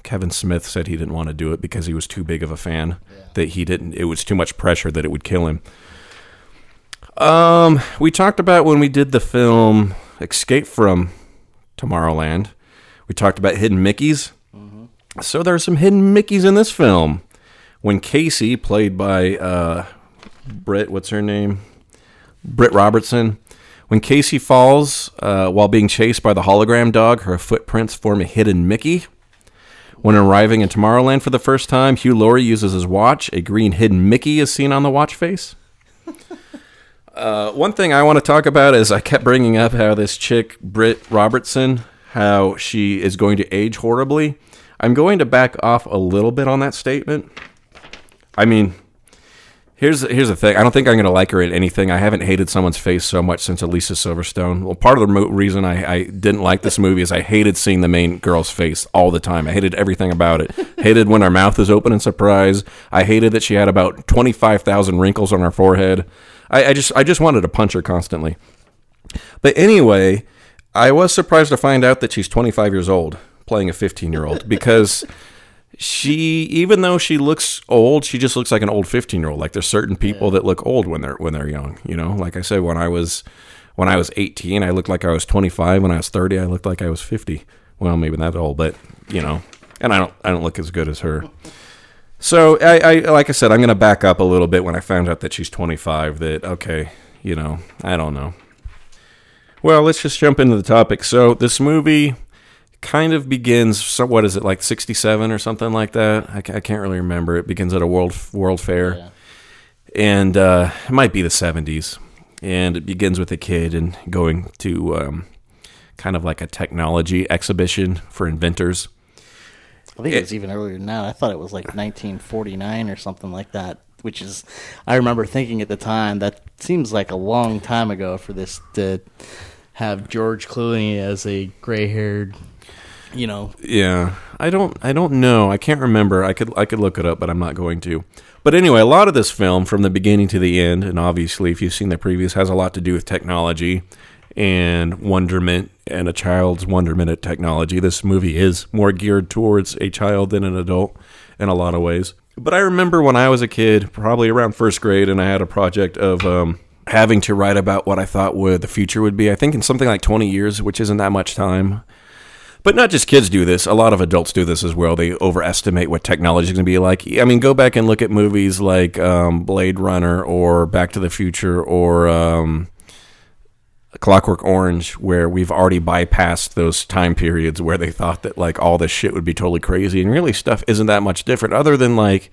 Kevin Smith said he didn't want to do it because he was too big of a fan. That he didn't. It was too much pressure that it would kill him. Um, we talked about when we did the film Escape from Tomorrowland. We talked about hidden Mickeys. So there are some hidden Mickeys in this film. When Casey, played by uh, Britt, what's her name? Britt Robertson. When Casey falls uh, while being chased by the hologram dog, her footprints form a hidden Mickey. When arriving in Tomorrowland for the first time, Hugh Laurie uses his watch. A green hidden Mickey is seen on the watch face. Uh, one thing I want to talk about is I kept bringing up how this chick, Britt Robertson, how she is going to age horribly. I'm going to back off a little bit on that statement. I mean, here's here's the thing. I don't think I'm going to like her in anything. I haven't hated someone's face so much since Alicia Silverstone. Well, part of the mo- reason I, I didn't like this movie is I hated seeing the main girl's face all the time. I hated everything about it. hated when her mouth is open in surprise. I hated that she had about 25,000 wrinkles on her forehead. I, I just I just wanted to punch her constantly. But anyway, I was surprised to find out that she's 25 years old playing a 15 year old because she, even though she looks old, she just looks like an old 15 year old. Like there's certain people that look old when they're when they're young. You know, like I said, when I was when I was 18, I looked like I was 25. When I was 30, I looked like I was 50. Well, maybe not that old, but you know, and I don't I don't look as good as her. So I, I like I said, I'm going to back up a little bit when I found out that she's 25. That okay, you know, I don't know. Well, let's just jump into the topic. So this movie kind of begins. So what is it like 67 or something like that? I, I can't really remember. It begins at a world World Fair, and uh, it might be the 70s. And it begins with a kid and going to um, kind of like a technology exhibition for inventors. I think it was even earlier than that. I thought it was like 1949 or something like that. Which is, I remember thinking at the time that seems like a long time ago for this to have George Clooney as a gray-haired, you know, Yeah, I don't I don't know. I can't remember. I could I could look it up, but I'm not going to. But anyway, a lot of this film from the beginning to the end, and obviously if you've seen the previous, has a lot to do with technology and wonderment and a child's wonderment at technology. This movie is more geared towards a child than an adult in a lot of ways. But I remember when I was a kid, probably around first grade, and I had a project of um, having to write about what I thought would the future would be. I think in something like 20 years, which isn't that much time. But not just kids do this. A lot of adults do this as well. They overestimate what technology is going to be like. I mean, go back and look at movies like um, Blade Runner or Back to the Future or um, Clockwork Orange, where we've already bypassed those time periods where they thought that like all this shit would be totally crazy, and really stuff isn't that much different, other than like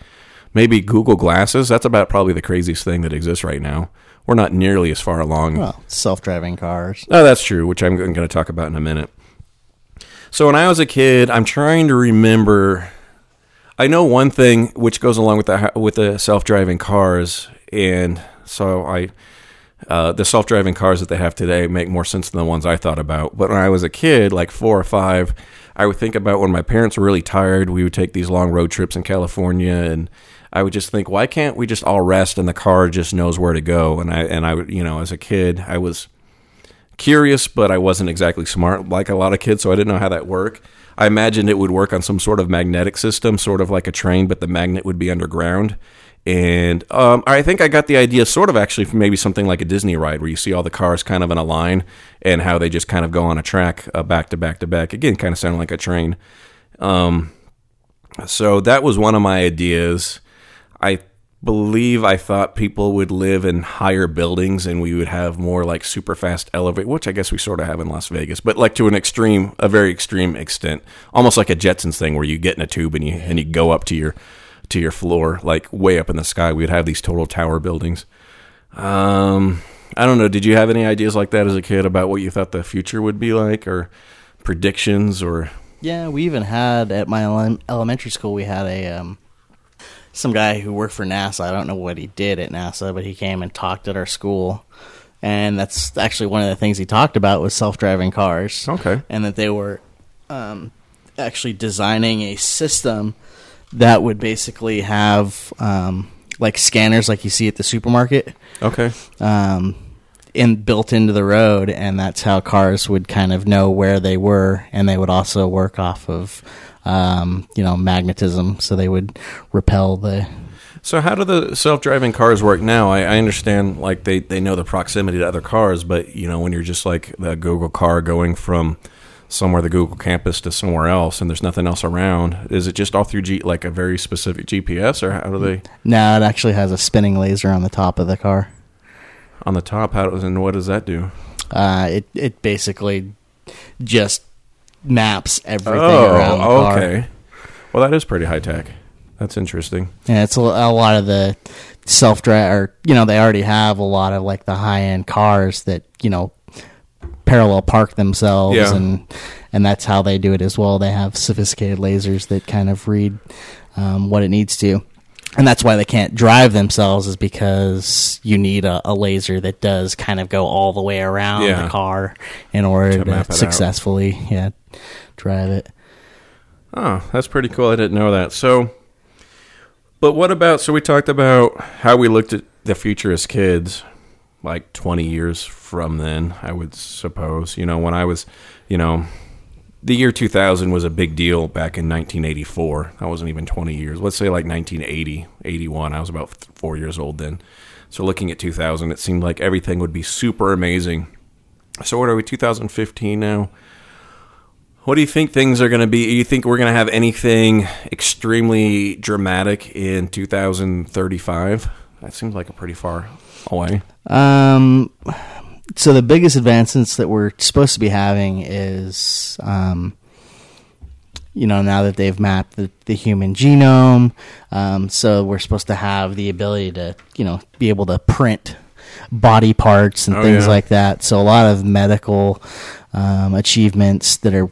maybe Google Glasses. That's about probably the craziest thing that exists right now. We're not nearly as far along. well, self-driving cars. Oh, that's true, which I'm going to talk about in a minute. So when I was a kid, I'm trying to remember. I know one thing which goes along with the with the self-driving cars, and so I uh, the self-driving cars that they have today make more sense than the ones I thought about. But when I was a kid, like four or five, I would think about when my parents were really tired. We would take these long road trips in California, and I would just think, why can't we just all rest and the car just knows where to go? And I and I you know, as a kid, I was curious, but I wasn't exactly smart like a lot of kids, so I didn't know how that worked. I imagined it would work on some sort of magnetic system, sort of like a train, but the magnet would be underground. And um, I think I got the idea, sort of actually, from maybe something like a Disney ride, where you see all the cars kind of in a line, and how they just kind of go on a track, uh, back to back to back. Again, kind of sounding like a train. Um, so that was one of my ideas. I believe I thought people would live in higher buildings and we would have more like super fast elevator, which I guess we sort of have in Las Vegas, but like to an extreme, a very extreme extent, almost like a Jetsons thing where you get in a tube and you and you go up to your to your floor, like way up in the sky. We'd have these total tower buildings. Um, I don't know. Did you have any ideas like that as a kid about what you thought the future would be like, or predictions, or Yeah, we even had at my elementary school we had a um, some guy who worked for NASA. I don't know what he did at NASA, but he came and talked at our school. And that's actually one of the things he talked about was self-driving cars. Okay. And that they were um, actually designing a system that would basically have um, like scanners like you see at the supermarket okay, um, in built into the road, and that's how cars would kind of know where they were, and they would also work off of um, you know magnetism, so they would repel the So how do the self-driving cars work now? I, I understand like they, they know the proximity to other cars, but you know when you're just like the Google car going from somewhere the Google campus to somewhere else, and there's nothing else around, is it just all through G, like a very specific GPS, or how do they No, it actually has a spinning laser on the top of the car. on the top? How does and what does that do? Uh, it it basically just maps everything oh, around the car. okay. Well, that is pretty high tech. That's interesting. Yeah, it's a, a lot of the self drive, or you know, they already have a lot of like the high end cars that you know parallel park themselves, Yeah. and and that's how they do it as well. They have sophisticated lasers that kind of read um, what it needs to. And that's why they can't drive themselves, is because you need a, a laser that does kind of go all the way around Yeah. the car in order To to, it out. successfully, yeah, drive it. Oh, that's pretty cool. I didn't know that. So, but what about? So we talked about how we looked at the future as kids, like twenty years from then. I would suppose. You know, when I was, you know, the year two thousand was a big deal back in nineteen eighty four. That wasn't even twenty years. Let's say like 1980, 81. I was about four years old then. So looking at two thousand, it seemed like everything would be super amazing. So what are we? Two thousand fifteen now. What do you think things are going to be? Do you think we're going to have anything extremely dramatic in 2035? That seems like a pretty far away. Um, so the biggest advancements that we're supposed to be having is, um, you know, now that they've mapped the, the human genome, um, so we're supposed to have the ability to, you know, be able to print body parts and Oh, things yeah. like that. So a lot of medical um, achievements that are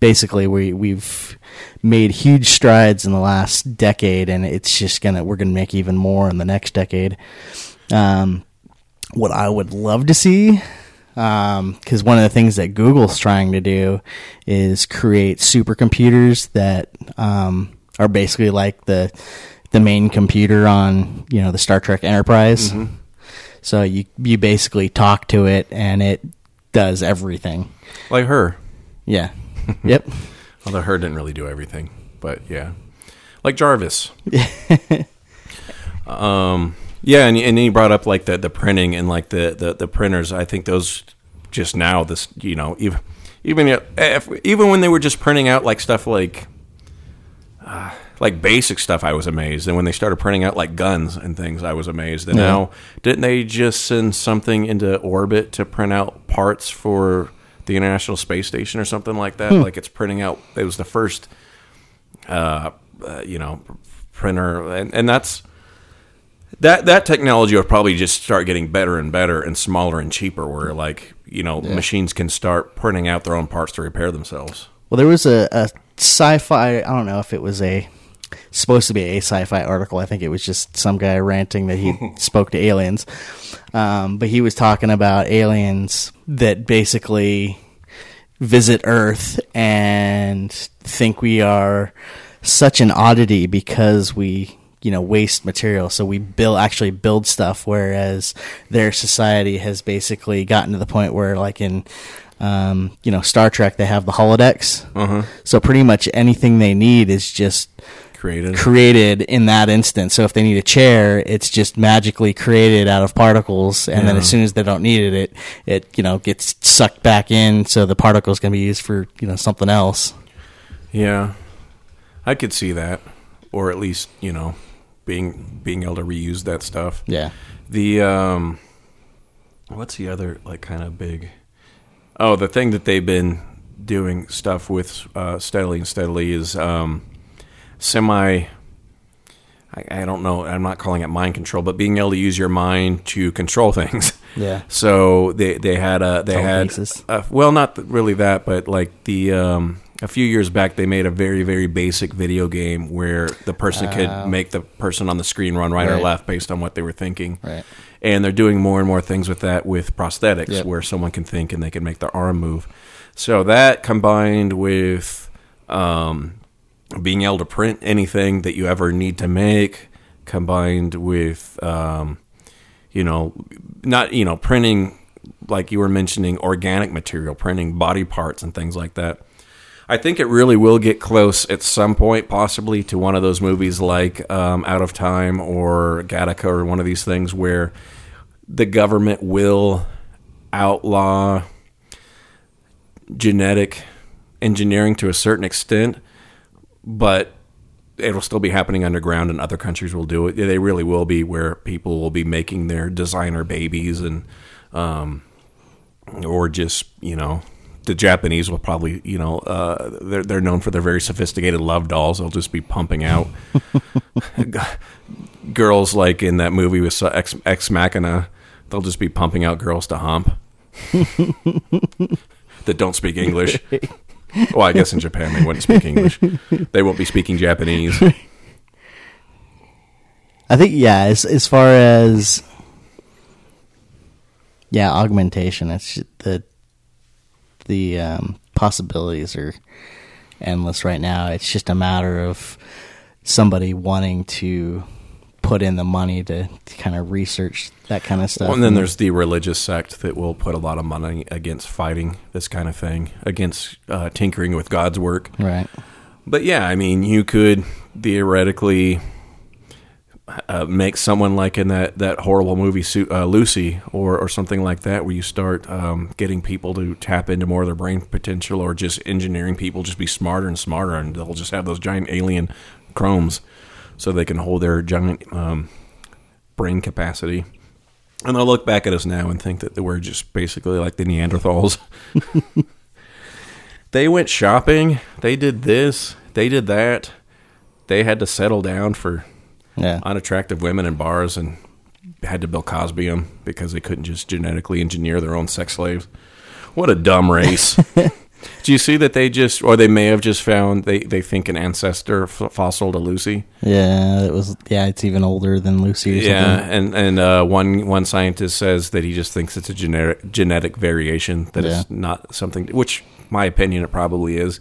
basically we we've made huge strides in the last decade, and it's just gonna we're gonna make even more in the next decade. Um, what I would love to see, because one of the things that Google's trying to do is create supercomputers that um, are basically like the the main computer on you know the Star Trek Enterprise. So you you basically talk to it, and it does everything. Like her. Yeah. yep. Although her didn't really do everything, but yeah, like Jarvis. um, yeah, and and you brought up like the the printing and like the the, the printers. I think those just now this you know even even if, even when they were just printing out like stuff like. Uh, like basic stuff, I was amazed, and when they started printing out like guns and things, I was amazed. And Yeah. now, didn't they just send something into orbit to print out parts for the International Space Station or something like that? Hmm. Like it's printing out. It was the first, uh, uh, you know, printer, and, and that's that that technology will probably just start getting better and better and smaller and cheaper. Where like you know Yeah. machines can start printing out their own parts to repair themselves. Well, there was a, a sci-fi. I don't know if it was a supposed to be a sci-fi article. I think it was just some guy ranting that he spoke to aliens. Um, but he was talking about aliens that basically visit Earth and think we are such an oddity because we you know waste material. So we build actually build stuff whereas their society has basically gotten to the point where like in um, you know Star Trek they have the holodecks Uh-huh. so pretty much anything they need is just Created. created in that instance. So if they need a chair it's just magically created out of particles and then as soon as they don't need it it it you know gets sucked back in so the particles can be used for you know something else. Yeah, I could see that, or at least you know, being being able to reuse that stuff. Yeah. The um, what's the other like kind of big? Oh, the thing that they've been doing stuff with uh, steadily and steadily is um, semi. I, I don't know. I'm not calling it mind control, but being able to use your mind to control things. Yeah. So they they had a they had Telekinesis. uh, well, not really that, but like the um, a few years back, they made a very very basic video game where the person Oh. could make the person on the screen run right, or left based on what they were thinking. Right. And they're doing more and more things with that with prosthetics, Yep. where someone can think and they can make their arm move. So that combined with um, being able to print anything that you ever need to make, combined with um, you know, not you know, printing like you were mentioning organic material, printing body parts and things like that. I think it really will get close at some point, possibly to one of those movies like um, Out of Time or Gattaca or one of these things where the government will outlaw genetic engineering to a certain extent, but it'll still be happening underground and other countries will do it. They really will be where people will be making their designer babies and um, or just, you know, the Japanese will probably, you know, uh, they're they're known for their very sophisticated love dolls. They'll just be pumping out girls like in that movie with Ex, Ex Machina. They'll just be pumping out girls to hump that don't speak English. well, I guess in Japan they wouldn't speak English. They won't be speaking Japanese. I think yeah, as as far as yeah, augmentation. It's the the um, possibilities are endless right now. It's just a matter of somebody wanting to put in the money to, to kind of research that kind of stuff. Well, and then there's the religious sect that will put a lot of money against fighting this kind of thing, against uh, tinkering with God's work. right. But yeah, I mean, you could theoretically uh, make someone like in that, that horrible movie uh, Lucy or, or something like that, where you start um, getting people to tap into more of their brain potential, or just engineering people just be smarter and smarter, and they'll just have those giant alien chromes, so they can hold their giant um, brain capacity. And they'll look back at us now and think that we're just basically like the Neanderthals. they went shopping. They did this. They did that. They had to settle down for Yeah. unattractive women in bars and had to Bill Cosby them because they couldn't just genetically engineer their own sex slaves. What a dumb race. Do you see that they just, or they may have just found, they, they think an ancestor f- fossil to Lucy? Yeah, it was. Yeah, it's even older than Lucy. Or Yeah, something. and and uh, one one scientist says that he just thinks it's a genetic genetic variation that Yeah. is not something. Which, my opinion, it probably is.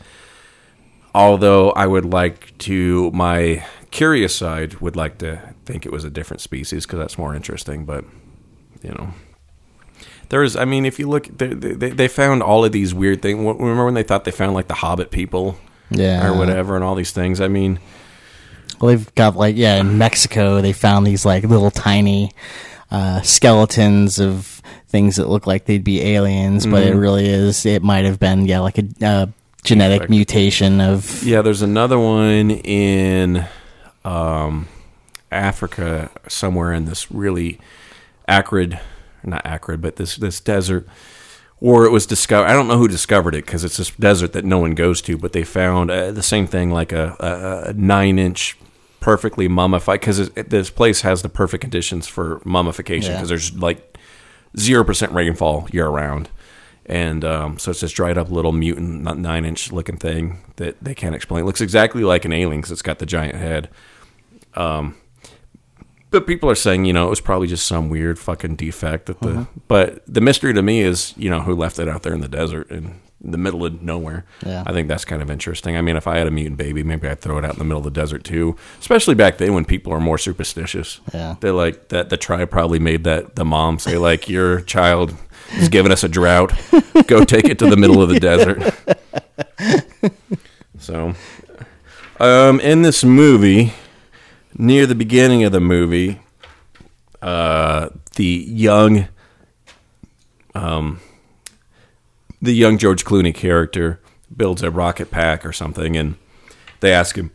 Although I would like to, my curious side would like to think it was a different species because that's more interesting. But you know, there's. I mean, if you look, they, they, they found all of these weird things. Remember when they thought they found like the Hobbit people, Yeah. or whatever, and all these things. I mean. Well, they've got like yeah, in Mexico they found these like little tiny uh, skeletons of things that look like they'd be aliens, but it Mhm. really is. It might have been yeah, like a uh, genetic mutation of Yeah, there's another one in um, Africa somewhere in this really acrid, not acrid, but this this desert, or it was discovered. I don't know who discovered it because it's this desert that no one goes to. But they found uh, the same thing, like a, a, a nine inch, perfectly mummified. Because this place has the perfect conditions for mummification. Yeah. Because there's like zero percent rainfall year round. And um, so it's this dried up little mutant not nine inch looking thing that they can't explain. It looks exactly like an alien because it's got the giant head. Um, but people are saying, you know, it was probably just some weird fucking defect that the. Uh-huh. But the mystery to me is, you know, who left it out there in the desert in the middle of nowhere. Yeah. I think that's kind of interesting. I mean, if I had a mutant baby, maybe I'd throw it out in the middle of the desert too. Especially back then when people are more superstitious. Yeah. They like that. The tribe probably made that the mom say like, your child is giving us a drought. Go take it to the middle of the desert. So, um, in this movie, near the beginning of the movie, uh, the young, um, the young George Clooney character builds a rocket pack or something, and they ask him,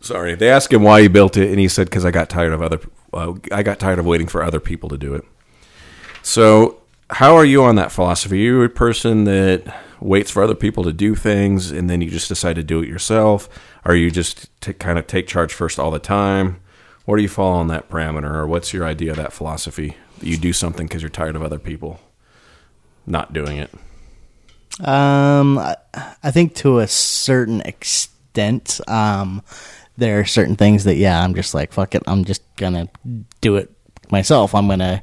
sorry, they ask him why he built it, and he said, "Because I got tired of other, uh, I got tired of waiting for other people to do it." So, how are you on that philosophy? Are you a person that waits for other people to do things and then you just decide to do it yourself? Are you just to kind of take charge first all the time? Where do you fall on that parameter, or what's your idea of that philosophy? That you do something because you're tired of other people not doing it. Um, I, think to a certain extent, um, there are certain things that yeah, I'm just like fuck it, I'm just gonna do it myself. I'm gonna,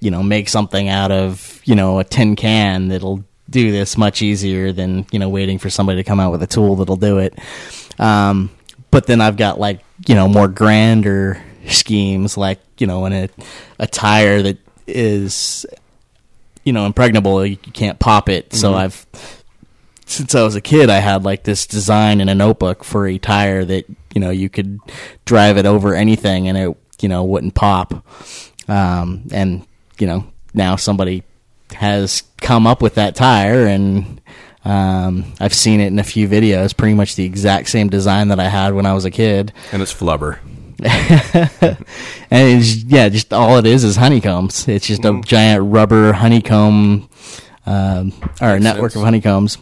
you know, make something out of you know a tin can that'll do this much easier than you know waiting for somebody to come out with a tool that'll do it. Um, but then I've got like you know more grander schemes, like you know, in a a tire that is you know impregnable, you can't pop it. So Mhm. I've since I was a kid, I had like this design in a notebook for a tire that you know you could drive it over anything and it you know wouldn't pop. Um, and you know now somebody has come up with that tire and um, I've seen it in a few videos. Pretty much the exact same design that I had when I was a kid. And it's flubber. and it's yeah, just all it is is honeycombs. It's just a giant rubber honeycomb um, or a Makes network sense. of honeycombs.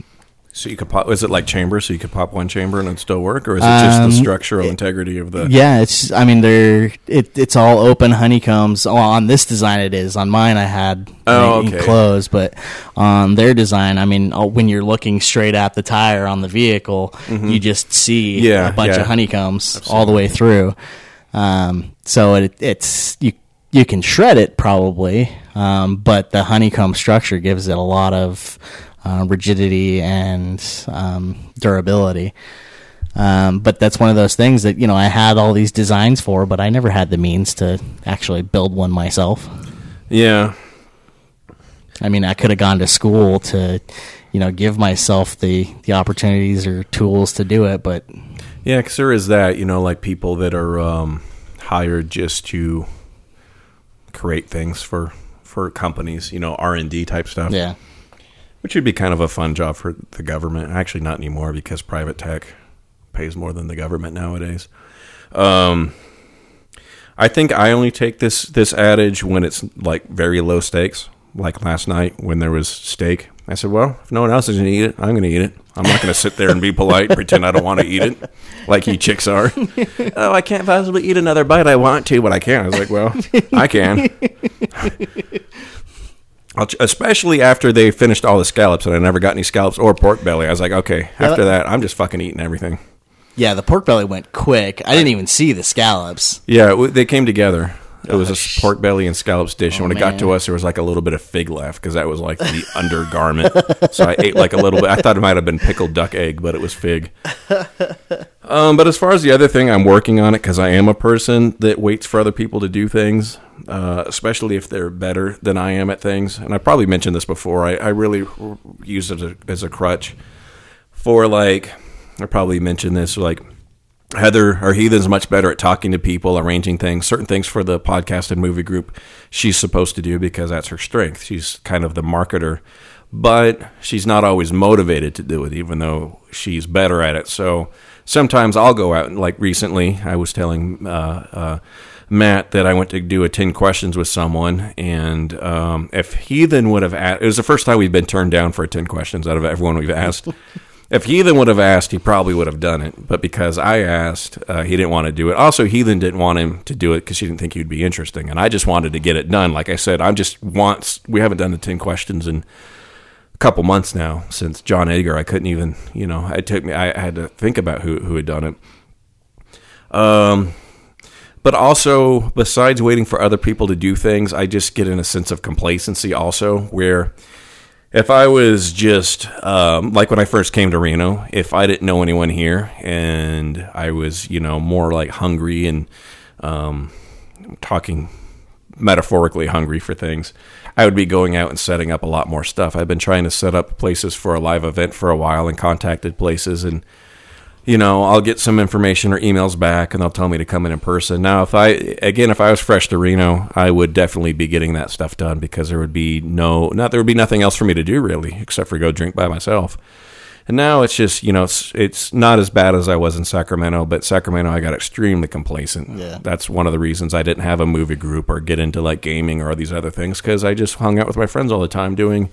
So you could pop. Is it like chamber? So you could pop one chamber and it'd still work, or is it just Um, the structural integrity of the? Yeah, it's. I mean, they're it, it's all open honeycombs. Well, on this design, it is. On mine, I had Oh, okay. enclosed, but on their design, I mean, uh, when you're looking straight at the tire on the vehicle, Mhm. you just see Yeah, a bunch yeah. of honeycombs all the way through. Um, so it, it's you you can shred it probably, um, but the honeycomb structure gives it a lot of uh, rigidity and um, durability. Um, but that's one of those things that you know I had all these designs for, but I never had the means to actually build one myself. Yeah. I mean, I could have gone to school to, you know, give myself the the opportunities or tools to do it, but Yeah, because there is that, you know, like people that are um, hired just to create things for for companies, you know, R and D type stuff. Yeah. Which would be kind of a fun job for the government. Actually, not anymore because private tech pays more than the government nowadays. Um, I think I only take this this adage when it's like very low stakes. Like last night when there was steak, I said, "Well, if no one else is going to eat it, I'm going to eat it. I'm not going to sit there and be polite, and pretend I don't want to eat it, like you chicks are. oh, I can't possibly eat another bite. I want to, but I can't. I was like, well, I can. Especially after they finished all the scallops, and I never got any scallops or pork belly. I was like, okay, Yeah, after that- I'm just fucking eating everything. yeah, the pork belly went quick. I didn't even see the scallops. Yeah, w- they came together. It was a pork belly and scallops dish. and Oh, when it got to us, there was like a little bit of fig left because that was like the undergarment. So I ate like a little bit. I thought it might have been pickled duck egg, but it was fig. Um, but as far as the other thing, I'm working on it because I am a person that waits for other people to do things, uh, especially if they're better than I am at things. And I probably mentioned this before. I, I really use it as a, as a crutch for like, I probably mentioned this like Heather or Heathen's much better at talking to people, arranging things, certain things for the podcast and movie group she's supposed to do because that's her strength. She's kind of the marketer, but she's not always motivated to do it, even though she's better at it. So sometimes I'll go out and like recently, I was telling uh, uh, Matt that I went to do a 10 questions with someone. And um, if Heathen would have asked, it was the first time we've been turned down for a 10 questions out of everyone we've asked. If Heathen would have asked, he probably would have done it. But because I asked, uh, he didn't want to do it. Also, Heathen didn't want him to do it because she didn't think he'd be interesting. And I just wanted to get it done. Like I said, I'm just want, we haven't done the 10 questions in couple months now since John Edgar. I couldn't even, you know, it took me, I, had to think about who, who had done it. Um, but also, besides waiting for other people to do things, I just get in a sense of complacency also where if I was just um, like when I first came to Reno, if I didn't know anyone here and I was, you know, more like hungry and um, talking metaphorically hungry for things, I would be going out and setting up a lot more stuff. I've been trying to set up places for a live event for a while and contacted places and you know, I'll get some information or emails back and they'll tell me to come in in person. Now, if I, again, if I was fresh to Reno, I would definitely be getting that stuff done because there would be no, not, there would be nothing else for me to do really, except for go drink by myself. And now it's just, you know, it's, it's not as bad as I was in Sacramento, but Sacramento, I got extremely complacent. Yeah. That's one of the reasons I didn't have a movie group or get into like gaming or these other things because I just hung out with my friends all the time doing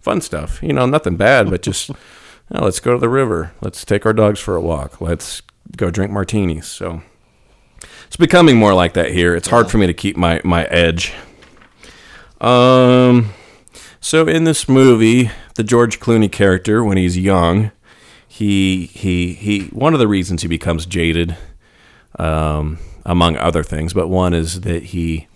fun stuff. You know, nothing bad, but just, "Oh, let's go to the river. Let's take our dogs for a walk. Let's go drink martinis. So it's becoming more like that here. It's hard for me to keep my, my edge. Um, so in this movie, the George Clooney character, when he's young, he he he. One of the reasons he becomes jaded, um, among other things, but one is that he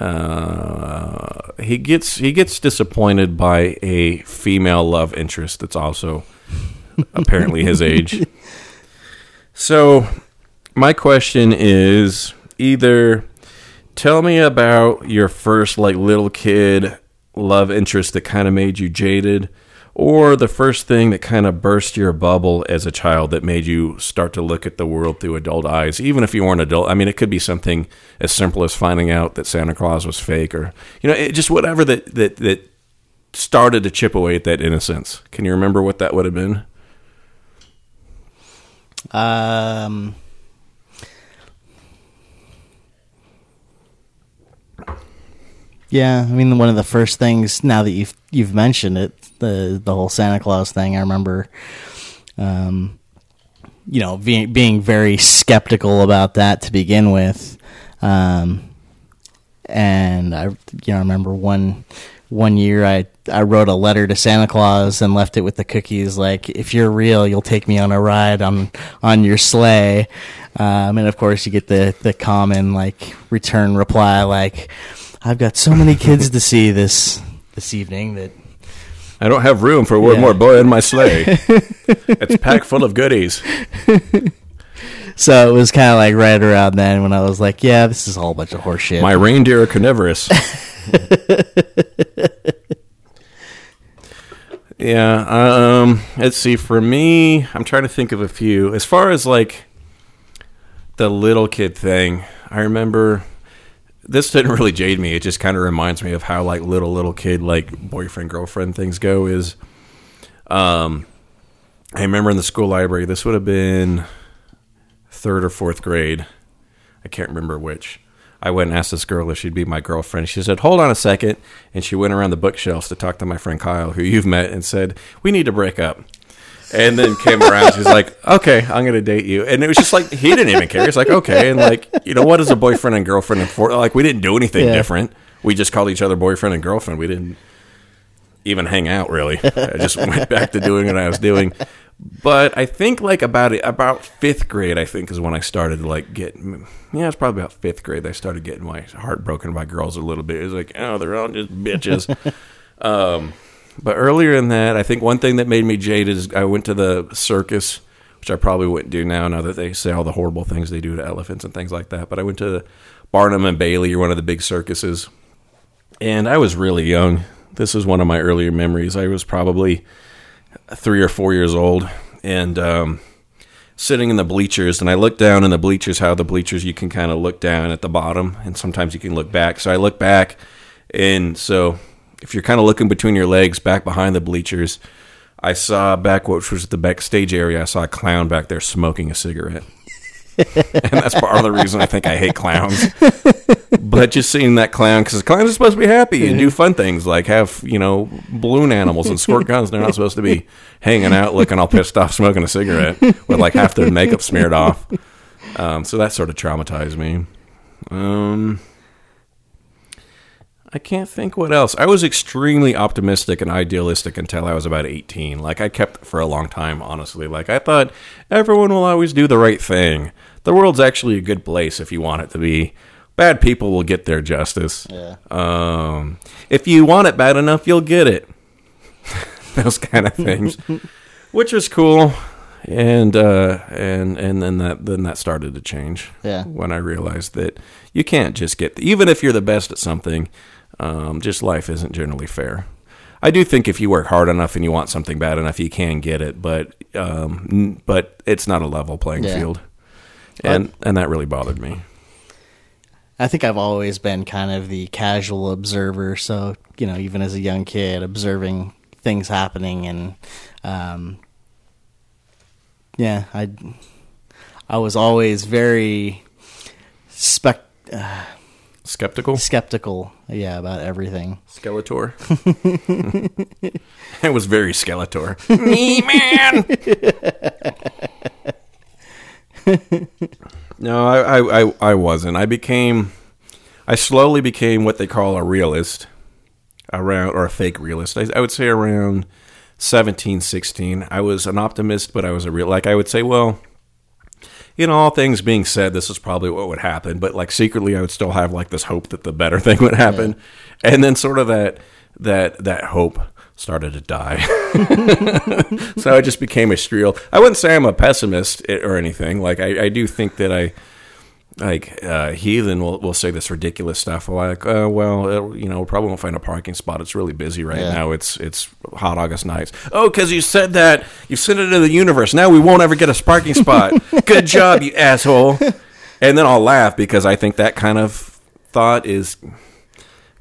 uh, he gets he gets disappointed by a female love interest that's also apparently his age. So, my question is either tell me about your first like little kid love interest that kind of made you jaded or the first thing that kind of burst your bubble as a child that made you start to look at the world through adult eyes, even if you weren't adult. I mean, it could be something as simple as finding out that Santa Claus was fake, or you know, it, just whatever that that that started to chip away at that innocence. Can you remember what that would have been? Um, yeah, I mean, one of the first things now that you've you've mentioned it, the the whole Santa Claus thing. I remember, um, you know, being being very skeptical about that to begin with, um, and I, you know, I remember one one year I I wrote a letter to Santa Claus and left it with the cookies like if you're real you'll take me on a ride on on your sleigh um, and of course you get the the common like return reply like I've got so many kids to see this this evening that I don't have room for one Yeah. more boy in my sleigh. it's packed full of goodies. so it was kind of like right around then when I was like yeah this is all a bunch of horseshit My reindeer are carnivorous. yeah. Um. Let's see. For me, I'm trying to think of a few. As far as like the little kid thing, I remember this didn't really jade me. It just kind of reminds me of how like little little kid like boyfriend girlfriend things go. Is um, I remember in the school library. This would have been third or fourth grade. I can't remember which. I went and asked this girl if she'd be my girlfriend. She said, "Hold on a second. and she went around the bookshelves to talk to my friend Kyle, who you've met, and said, "We need to break up." And then came around. She's like, "Okay, I'm going to date you." And it was just like he didn't even care. He's like, "Okay," and like, you know, what is a boyfriend and girlfriend? And for like, we didn't do anything Yeah. different. We just called each other boyfriend and girlfriend. We didn't even hang out really. I just went back to doing what I was doing. But I think like about it, about fifth grade, I think is when I started to like getting. Yeah, it's probably about fifth grade. I started getting my heart broken by girls a little bit. It was like, oh, they're all just bitches. um, but earlier in that, I think one thing that made me jaded is I went to the circus, which I probably wouldn't do now. Now that they say all the horrible things they do to elephants and things like that. But I went to Barnum and Bailey, or one of the big circuses, and I was really young. This is one of my earlier memories. I was probably three or four years old, and um, sitting in the bleachers. And I looked down in the bleachers. How the bleachers you can kind of look down at the bottom, and sometimes you can look back. So I look back, and so if you're kind of looking between your legs, back behind the bleachers, I saw back which was the backstage area. I saw a clown back there smoking a cigarette. and that's part of the reason I think I hate clowns. But just seeing that clown, because clowns are supposed to be happy and do fun things like have, you know, balloon animals and squirt guns. They're not supposed to be hanging out looking all pissed off smoking a cigarette with like half their makeup smeared off. Um, so that sort of traumatized me. Um, I can't think what else. I was extremely optimistic and idealistic until I was about 18. Like, I kept for a long time, honestly. Like, I thought everyone will always do the right thing. The world's actually a good place if you want it to be. Bad people will get their justice. Yeah. Um, if you want it bad enough, you'll get it. Those kind of things, which was cool. And uh, and and then that then that started to change. Yeah. When I realized that you can't just get even if you're the best at something, um, just life isn't generally fair. I do think if you work hard enough and you want something bad enough, you can get it, but um, n- but it's not a level playing Yeah. field, and and that really bothered me. I think I've always been kind of the casual observer. So, you know, even as a young kid, observing things happening and, um, yeah, I, I was always very spec, uh, Skeptical, skeptical, yeah, about everything. Skeletor. it was very Skeletor. Me man. no, I, I, I, wasn't. I became, I slowly became what they call a realist, around or a fake realist. I, I would say around 17, 16. I was an optimist, but I was a real. Like I would say, well, you know, all things being said, this is probably what would happen. But like secretly, I would still have like this hope that the better thing would happen, and then sort of that that that hope started to die. so I just became a streel. I wouldn't say I'm a pessimist eh, or anything. Like I, I do think that I like uh, heathen will will say this ridiculous stuff like, uh, well, uh, you know, we probably won't find a parking spot. It's really busy right Yeah. now. It's it's hot August nights. Oh, because you said that you sent it to the universe. Now we won't ever get a parking spot. Good job, you asshole. And then I'll laugh because I think that kind of thought is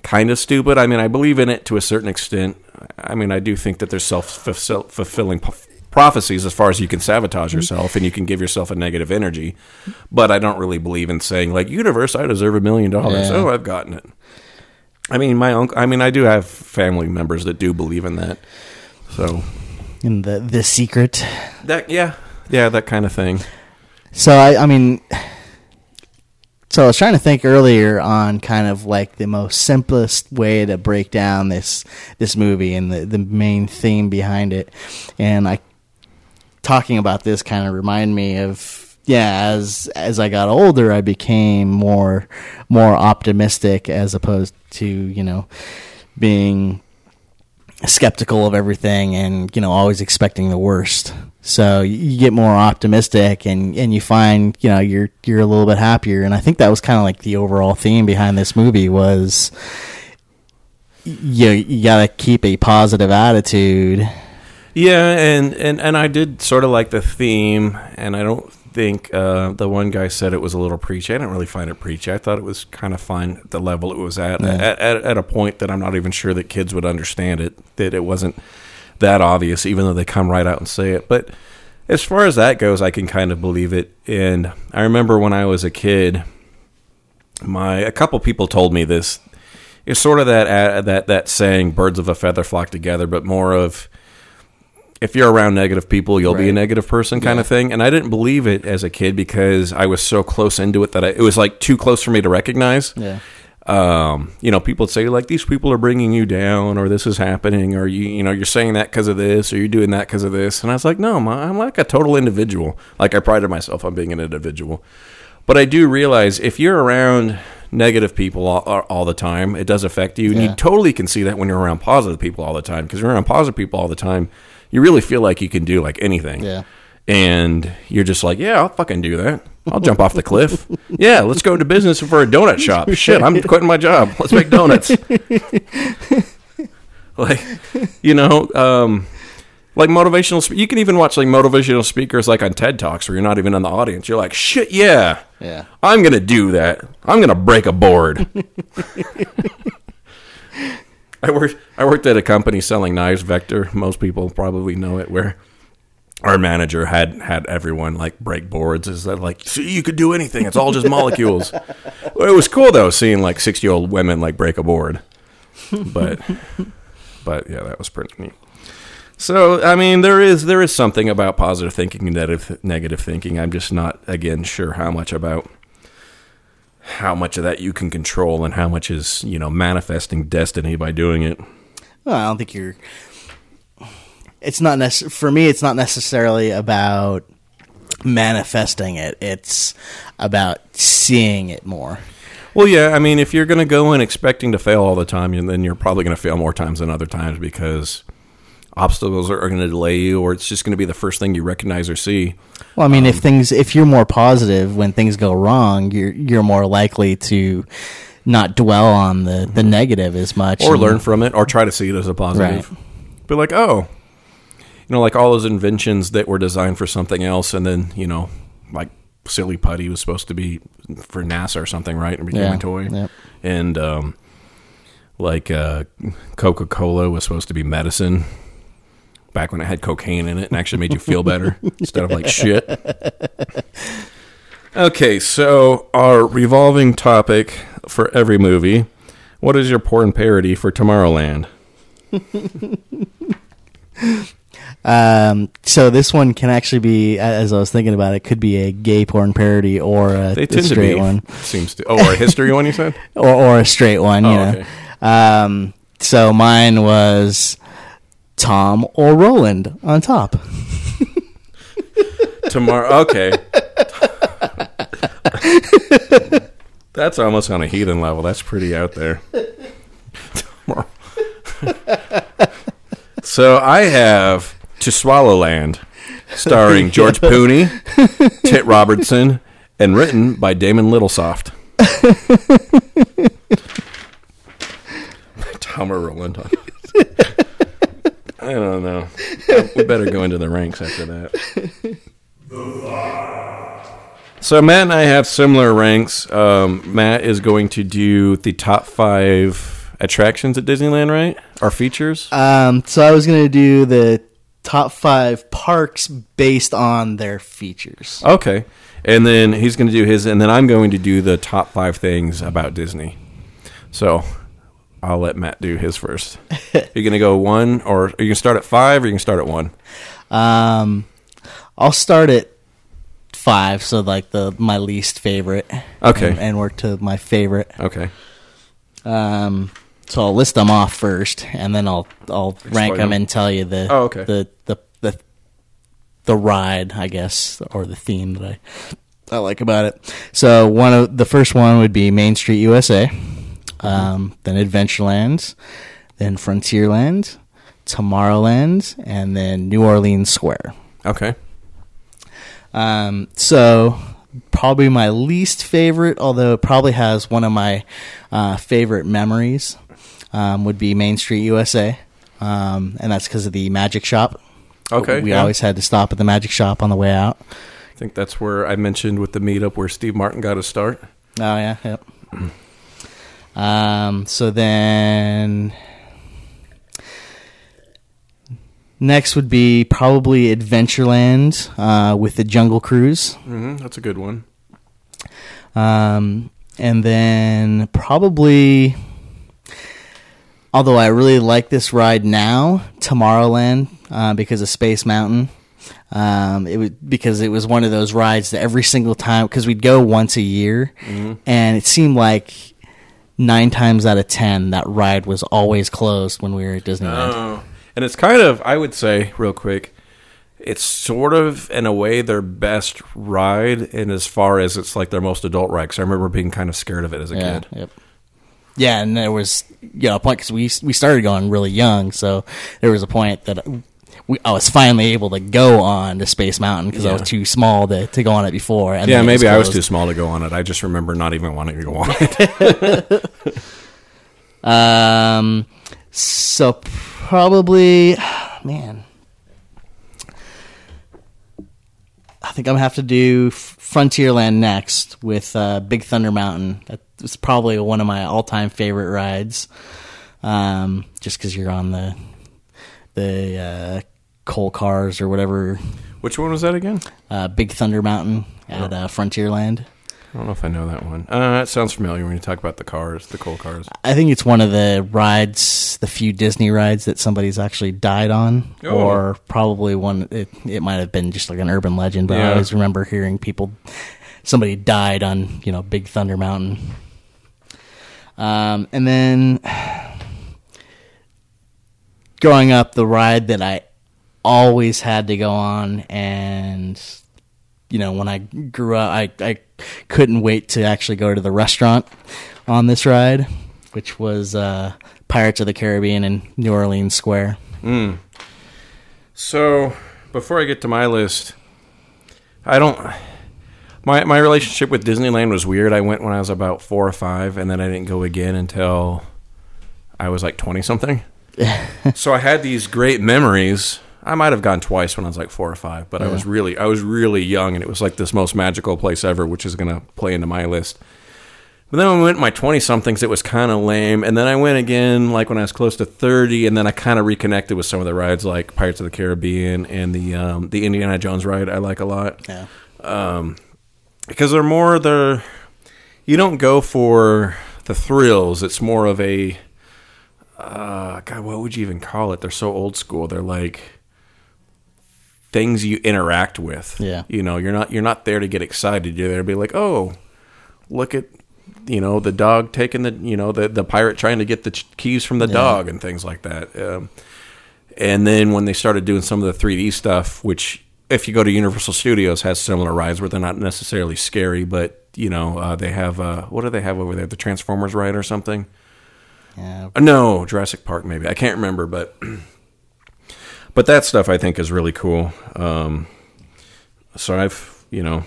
kind of stupid. I mean, I believe in it to a certain extent. I mean, I do think that there's self fulfilling prophecies as far as you can sabotage mm-hmm. yourself and you can give yourself a negative energy. But I don't really believe in saying like, "Universe, I deserve a million dollars." Yeah. Oh, I've gotten it. I mean, my uncle. I mean, I do have family members that do believe in that. So In the the secret. that, yeah, yeah, that kind of thing. So I, I mean, so I was trying to think earlier on kind of like the most simplest way to break down this this movie and the the main theme behind it, and I talking about this kind of remind me of yeah as as I got older I became more more optimistic as opposed to you know being skeptical of everything and you know always expecting the worst. So you get more optimistic and and you find you know you're you're a little bit happier. And i think that was kind of like the overall theme behind this movie was you you got to keep a positive attitude Yeah, and, and, and I did sort of like the theme, and I don't think uh, the one guy said it was a little preachy. I didn't really find it preachy. I thought it was kind of fine at the level it was at, Yeah. at, at, at a point that I'm not even sure that kids would understand it, that it wasn't that obvious, even though they come right out and say it. But as far as that goes, I can kind of believe it. And I remember when I was a kid, my a couple people told me this. It's sort of that uh, that that saying, "Birds of a feather flock together," but more of if you're around negative people, you'll be a negative person kind of thing. And I didn't believe it as a kid because I was so close into it that I, it was like too close for me to recognize. Yeah. Um, you know, people would say like these people are bringing you down, or this is happening, or you, you know, you're saying that because of this, or you're doing that because of this. And I was like, no, ma, I'm like a total individual. Like I prided myself on being an individual. But I do realize if you're around negative people all, all all the time, it does affect you. And Yeah. you totally can see that when you're around positive people all the time. Because you're around positive people all the time, you really feel like you can do like anything. Yeah. And you're just like, yeah, I'll fucking do that. I'll jump off the cliff. Yeah, let's go into business for a donut shop. Shit, I'm quitting my job. Let's make donuts. like, you know, um, like motivational. spe- You can even watch like motivational speakers, like on TED Talks, where you're not even in the audience. You're like, shit, yeah, Yeah. I'm gonna do that. I'm gonna break a board. I worked. I worked at a company selling knives. Vector. Most people probably know it. Where our manager had had everyone like break boards. Is that like, see, you could do anything. It's all just molecules. Well, it was cool though, seeing like sixty year old women like break a board. But, but yeah, that was pretty neat. So I mean, there is there is something about positive thinking and negative negative thinking. I'm just not again sure how much about how much of that you can control and how much is you know manifesting destiny by doing it. Well, I don't think you're. It's not necess- for me. It's not necessarily about manifesting it. It's about seeing it more. Well, yeah, I mean, if you're going to go in expecting to fail all the time, then you're probably going to fail more times than other times because obstacles are, are going to delay you, or it's just going to be the first thing you recognize or see. Well, I mean, if things, if you're more positive when things go wrong, you're you're more likely to not dwell on the the negative as much, or and- learn from it, or try to see it as a positive. Be like, oh, you know, like all those inventions that were designed for something else, and then you know, like silly putty was supposed to be for NASA or something, right? And became Yeah, a toy, yep. and um, like uh, Coca Cola was supposed to be medicine. Back when it had cocaine in it and actually made you feel better instead of like shit. Okay, so our revolving topic for every movie. What is your porn parody for Tomorrowland? Um, so this one can actually be, as I was thinking about it, could be a gay porn parody or a, They a tend to straight be. one, Seems to. Oh, or a history one, you said? or or a straight one. Oh, you okay. Um, so mine was Tom or Roland on top. Tomorrow. Okay. That's almost on a heathen level. That's pretty out there. Tomorrow. so I have To Swallowland, starring George Pooney, Tit Robertson, and written by Damon Littlesoft. Tom or Roland. I don't know. We better go into the ranks after that. So Matt and I have similar ranks. Um, Matt is going to do the top five attractions at Disneyland, right? Our features. Um, so I was gonna do the top five parks based on their features. Okay. And then he's going to do his, and then I'm going to do the top five things about Disney. So I'll let Matt do his first. You're going to go one, or are you to start at five, or you can start at one? Um, I'll start at five, so like the my least favorite. Okay. and, and work to my favorite. Okay. Um, so I'll list them off first, and then I'll I'll rank them them. and tell you the Oh, okay. the, the the the ride, I guess, or the theme that I I like about it. So one of the first one would be Main Street USA, um, then Adventureland, then Frontierland, Tomorrowland, and then New Orleans Square. Okay. Um, so probably my least favorite, although it probably has one of my uh, favorite memories, um, would be Main Street USA, um, and that's because of the Magic Shop. Okay, we yeah. always had to stop at the Magic Shop on the way out. I think that's where I mentioned with the meetup where Steve Martin got his start. Oh yeah, yep. Um, so then next would be probably Adventureland uh, with the Jungle Cruise. hmm That's a good one. Um, and then probably, although I really like this ride now, Tomorrowland, uh, because of Space Mountain. Um, it was because it was one of those rides that every single time, because we'd go once a year, Mhm. and it seemed like nine times out of ten that ride was always closed when we were at Disneyland. Oh. And it's kind of, I would say, real quick, it's sort of, in a way, their best ride, in as far as it's like their most adult ride. 'cause I remember being kind of scared of it as a Yeah, kid. Yep. Yeah, and there was you know a point because we we started going really young, so there was a point that we, I was finally able to go on to Space Mountain because I was too small to, to go on it before. Yeah, maybe I was too small to go on it. I just remember not even wanting to go on it. Um, so probably, man, I think I'm gonna have to do Frontierland next with uh, Big Thunder Mountain. That's probably one of my all-time favorite rides. Um, just because you're on the the uh, coal cars or whatever. Which one was that again? Uh, Big Thunder Mountain at Oh. uh, Frontierland. I don't know if I know that one. Uh, it sounds familiar when you talk about the cars, the coal cars. I think it's one of the rides, the few Disney rides that somebody's actually died on, Oh. or probably one. It, it might have been just like an urban legend, but I always remember hearing people, somebody died on you know Big Thunder Mountain. Um, and then growing up, the ride that I always had to go on, and you know, when I grew up, I, I couldn't wait to actually go to the restaurant on this ride, which was uh, Pirates of the Caribbean in New Orleans Square. Mm. So before I get to my list, I don't. My my relationship with Disneyland was weird. I went when I was about four or five, and then I didn't go again until I was like twenty something. so I had these great memories. I might have gone twice when I was like four or five, but I was really I was really young, and it was like this most magical place ever, which is going to play into my list. But then when I went in my 20 somethings, it was kind of lame. And then I went again, like when I was close to 30, and then I kind of reconnected with some of the rides, like Pirates of the Caribbean and the um, the Indiana Jones ride. I like a lot. Yeah. Um, because they're more the you don't go for the thrills. It's more of a uh, God. What would you even call it? They're so old school. They're like things you interact with. Yeah. You know, you're not you're not there to get excited. You're there to be like, oh, look at you know the dog taking the you know the the pirate trying to get the ch- keys from the Yeah. dog and things like that. Um, and then when they started doing some of the 3D stuff, which if you go to Universal Studios has similar rides where they're not necessarily scary, but you know uh, they have uh, what do they have over there? The Transformers ride or something? Yeah. Uh, no, Jurassic Park maybe. I can't remember, but but that stuff I think is really cool. Um, so I've you know,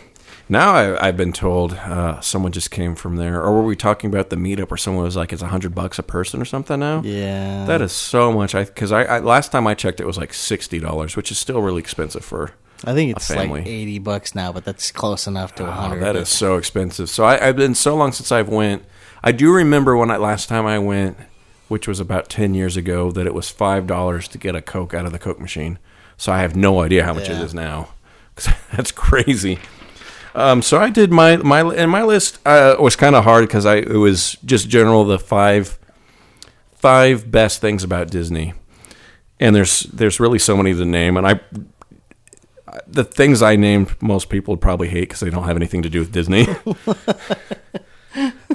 Now I, I've been told uh, someone just came from there, or were we talking about the meetup where someone was like, "It's a hundred bucks a person or something now"? Yeah. that is so much. I because I, I last time I checked, it was like sixty dollars, which is still really expensive for. I think it's like eighty bucks now, but that's close enough to a Oh, hundred. that is so expensive. So I, I've been so long since I've went. I do remember when I last time I went, which was about ten years ago, that it was five dollars to get a Coke out of the Coke machine. So I have no idea how much it Yeah. is now. that's crazy. Um, so I did my my and my list uh, was kind of hard because I it was just general the five five best things about Disney, and there's there's really so many to name, and I the things I named most people would probably hate because they don't have anything to do with Disney.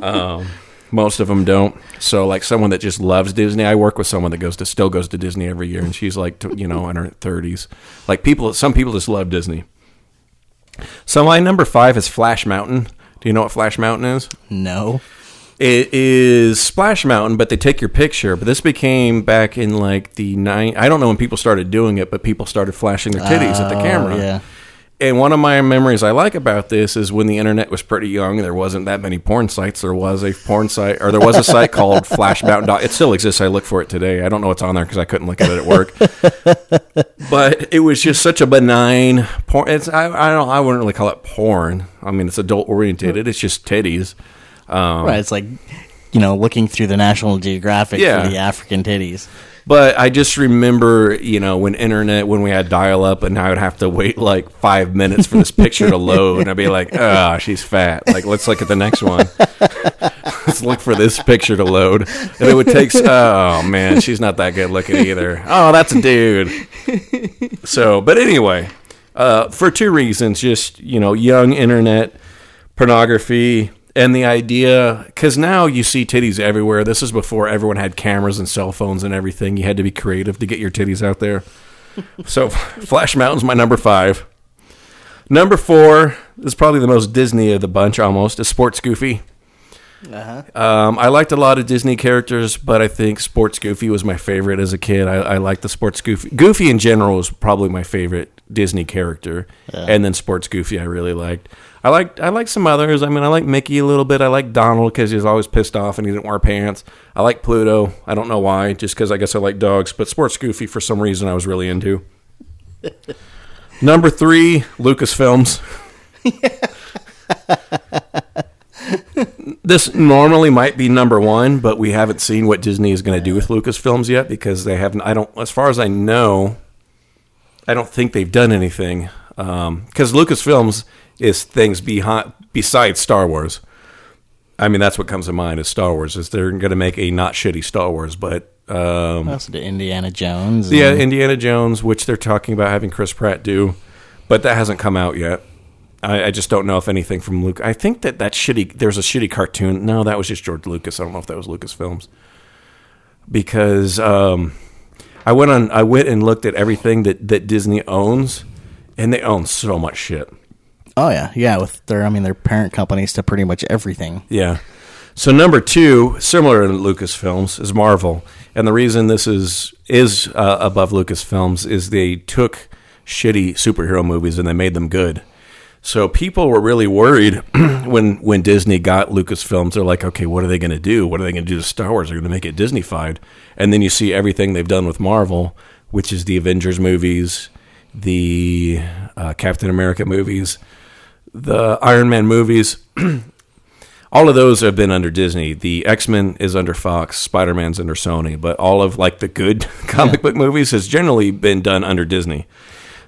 um, most of them don't. So, like someone that just loves Disney, I work with someone that goes to still goes to Disney every year, and she's like, you know, in her thirties. Like people, some people just love Disney. So my number five is Flash Mountain. Do you know what Flash Mountain is? No. It is Splash Mountain, but they take your picture. But this became back in like the nine. I don't know when people started doing it, but people started flashing their titties at the Oh, camera. yeah. And one of my memories I like about this is when the internet was pretty young. There wasn't that many porn sites. There was a porn site, or there was a site called FlashMountain. It still exists. I look for it today. I don't know what's on there because I couldn't look at it at work. but it was just such a benign porn. It's I, I don't I wouldn't really call it porn. I mean, it's adult oriented. It's just titties. Um, right. It's like you know looking through the National Geographic Yeah. for the African titties. But I just remember, you know, when internet, when we had dial up, and I would have to wait like five minutes for this picture to load, and I'd be like, "Ah, she's fat." Like, let's look at the next one. let's look for this picture to load, and it would take. Oh man, she's not that good looking either. Oh, that's a dude. So, but anyway, uh, for two reasons, just you know, young internet pornography and the idea because now you see titties everywhere this is before everyone had cameras and cell phones and everything you had to be creative to get your titties out there so flash mountain's my number five number four is probably the most disney of the bunch almost is sports goofy Uh-huh. um, I liked a lot of Disney characters, but I think Sports Goofy was my favorite as a kid. I, I liked the Sports Goofy. Goofy in general was probably my favorite Disney character, Yeah. and then Sports Goofy I really liked. I liked I like some others. I mean, I like Mickey a little bit. I like Donald because he's always pissed off and he didn't wear pants. I like Pluto. I don't know why, just because I guess I like dogs. But Sports Goofy for some reason I was really into. Number three, Lucasfilms. this normally might be number one, but we haven't seen what Disney is going to do with Lucasfilms yet because they haven't. I don't, as far as I know, I don't think they've done anything um, because Lucasfilms is things behind besides Star Wars. I mean, that's what comes to mind is Star Wars. Is they're going to make a not shitty Star Wars, but um, Also did Indiana Jones. yeah, Indiana Jones, which they're talking about having Chris Pratt do, but that hasn't come out yet. I, I just don't know if anything from Luke. I think that that shitty. There's a shitty cartoon. No, that was just George Lucas. I don't know if that was Lucasfilms because um, I went on. I went and looked at everything that that Disney owns, and they own so much shit. Oh yeah, yeah. With their, I mean, their parent companies to pretty much everything. Yeah. So number two, similar to Lucasfilms, is Marvel, and the reason this is is uh, above Lucasfilms is they took shitty superhero movies and they made them good. So people were really worried when when Disney got Lucasfilms. They're like, okay, what are they going to do? What are they going to do to Star Wars? They're going to make it Disneyfied. And then you see everything they've done with Marvel, which is the Avengers movies, the uh, Captain America movies, the Iron Man movies. all of those have been under Disney. The X Men is under Fox, Spider Man's under Sony, but all of like the good comic book movies has generally been done under Disney.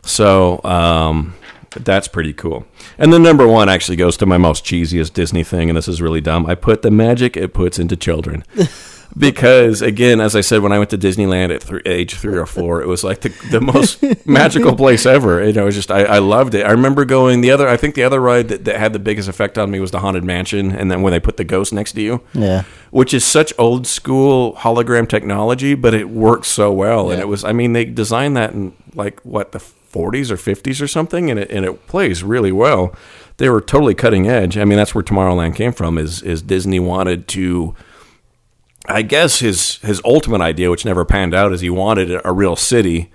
So um, that's pretty cool. And the number one actually goes to my most cheesiest Disney thing, and this is really dumb. I put the magic it puts into children. Because again, as I said, when I went to Disneyland at th- age three or four, it was like the, the most magical place ever. You know, it was just I, I loved it. I remember going the other. I think the other ride that, that had the biggest effect on me was the Haunted Mansion, and then when they put the ghost next to you, Yeah. which is such old school hologram technology, but it works so well. And it was, I mean, they designed that in like what the 40s or 50s or something, and it and it plays really well. They were totally cutting edge. I mean, that's where Tomorrowland came from. Is is Disney wanted to. I guess his his ultimate idea, which never panned out, is he wanted a real city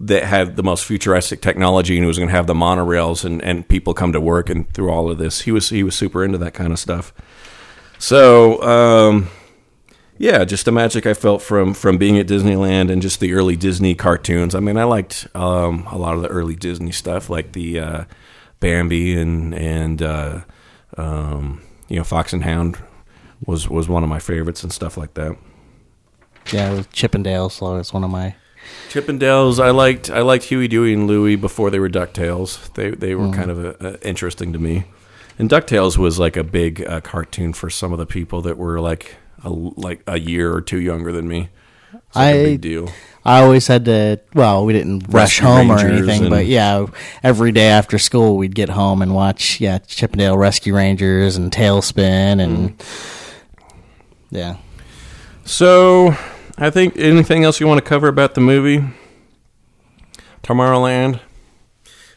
that had the most futuristic technology and was going to have the monorails and, and people come to work and through all of this. He was he was super into that kind of stuff. So um, yeah just the magic i felt from from being at disneyland and just the early disney cartoons. I mean i liked um, a lot of the early disney stuff like the uh, bambi and and uh, um, you know fox and hound was was one of my favorites and stuff like that Yeah, Chippendales so it's one of my. Chippendales. I liked I liked Huey, Dewey, and Louie before they were Ducktales. They they were Mhm. kind of uh uh interesting to me. And Ducktales was like a big uh, cartoon for some of the people that were like a, like a year or two younger than me. It's like I a big deal. I always had to. Well, we didn't rush Rescue home or anything, but yeah, every day after school we'd get home and watch yeah Chip 'n Dale Rescue Rangers and TaleSpin and Mm. Yeah. So, I think anything else you want to cover about the movie Tomorrowland?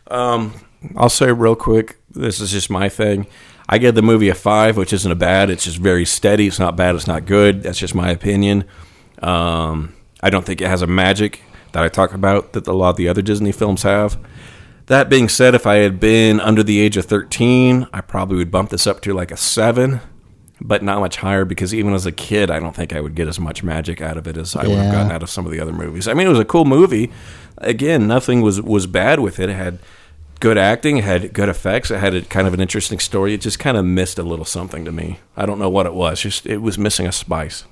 Um, I'll say real quick. This is just my thing. I give the movie a five, which isn't a bad. It's just very steady. It's not bad. It's not good. That's just my opinion. Um, I don't think it has a magic that I talk about that a lot of the other Disney films have. That being said, if I had been under the age of 13, I probably would bump this up to like a seven, but not much higher because even as a kid, I don't think I would get as much magic out of it as I would have gotten out of some of the other movies. I mean, it was a cool movie. Again, nothing was, was bad with it. It had good acting, it had good effects, it had a, kind of an interesting story. It just kind of missed a little something to me. I don't know what it was. Just it was missing a spice.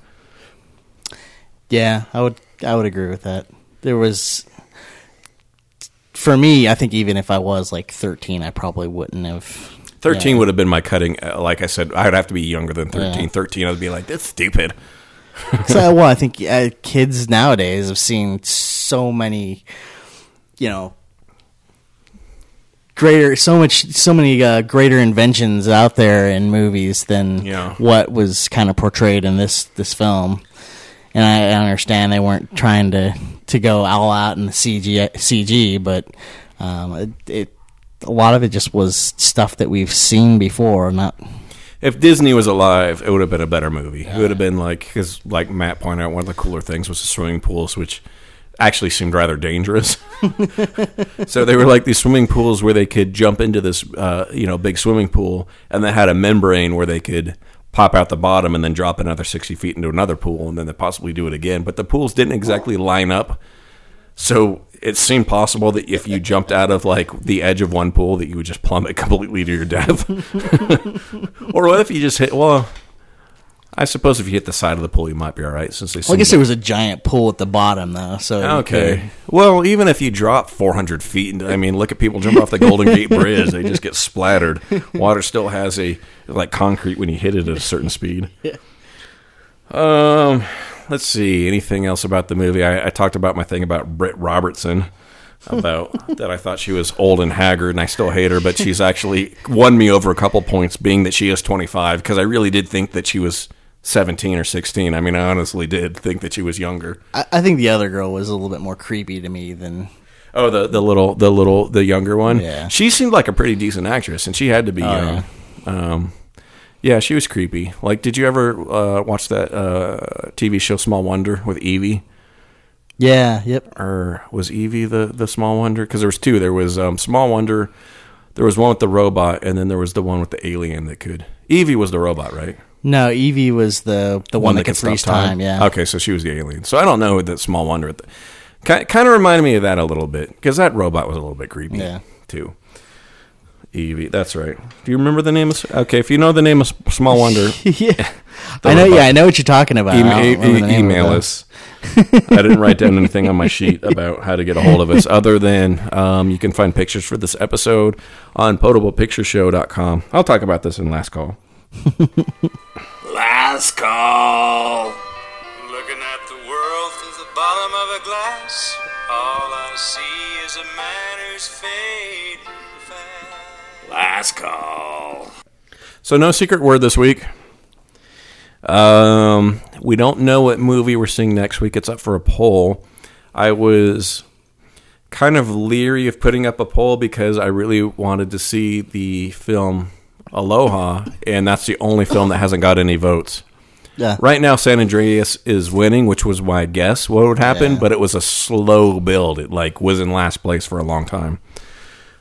Yeah, I would I would agree with that. There was for me, I think even if I was like 13, I probably wouldn't have 13 yeah. would have been my cutting. Uh, like I said, I'd have to be younger than 13. Yeah. 13, I'd be like, that's stupid. so, well, I think uh, kids nowadays have seen so many, you know, greater, so much, so many uh, greater inventions out there in movies than Yeah. what was kind of portrayed in this this film. And I, I understand they weren't trying to to go all out in the CG, CG, but um, it, it a lot of it just was stuff that we've seen before, not. If Disney was alive, it would have been a better movie. It would have been like, because like Matt pointed out, one of the cooler things was the swimming pools, which actually seemed rather dangerous. so they were like these swimming pools where they could jump into this, uh, you know, big swimming pool, and they had a membrane where they could pop out the bottom and then drop another 60 feet into another pool and then they possibly do it again. But the pools didn't exactly line up. So it seemed possible that if you jumped out of like the edge of one pool, that you would just plummet completely to your death. or what if you just hit? Well, I suppose if you hit the side of the pool, you might be all right. Since they, Well, I guess there was a giant pool at the bottom, though. So Okay. could- Well, even if you drop 400 feet, I mean, look at people jump off the Golden Gate Bridge; they just get splattered. Water still has a like concrete when you hit it at a certain speed. Um, let's see. Anything else about the movie? I, I talked about my thing about Britt Robertson. About that, I thought she was old and haggard, and I still hate her. But she's actually won me over a couple points, being that she is 25. Because I really did think that she was 17 or 16. I mean, I honestly did think that she was younger. I, I think the other girl was a little bit more creepy to me than. Oh, the the little the little the younger one. Yeah. she seemed like a pretty decent actress, and she had to be Oh, young. Um, yeah, she was creepy. Like, did you ever uh, watch that uh, TV show Small Wonder with Evie? Yeah. Yep. Or was Evie the the Small Wonder? Because there was two. There was um, Small Wonder. There was one with the robot, and then there was the one with the alien that could. Evie was the robot, right? No, Evie was the the one, that could stop freeze time. Yeah. Okay, so she was the alien. So I don't know that Small Wonder. Kind kind of reminded me of that a little bit because that robot was a little bit creepy. Yeah. Too. Evie, that's right. Do you remember the name of? Okay, if you know the name of Small Wonder, yeah. I know. Yeah, I know what you're talking about. I Ema- don't remember the e- name of it, email us. I didn't write down anything on my sheet about how to get a hold of us, other than um, you can find pictures for this episode on potablepictureshow.com. I'll talk about this in last call. Last call. Looking at the world through the bottom of a glass. All I see is a man who's fading fast. Last call. So no secret word this week. Um, we don't know what movie we're seeing next week. It's up for a poll. I was kind of leery of putting up a poll because I really wanted to see the film Aloha, and that's the only film that hasn't got any votes. Yeah. Right now, San Andreas is winning, which was my guess what would happen, Yeah. but it was a slow build. It like was in last place for a long time.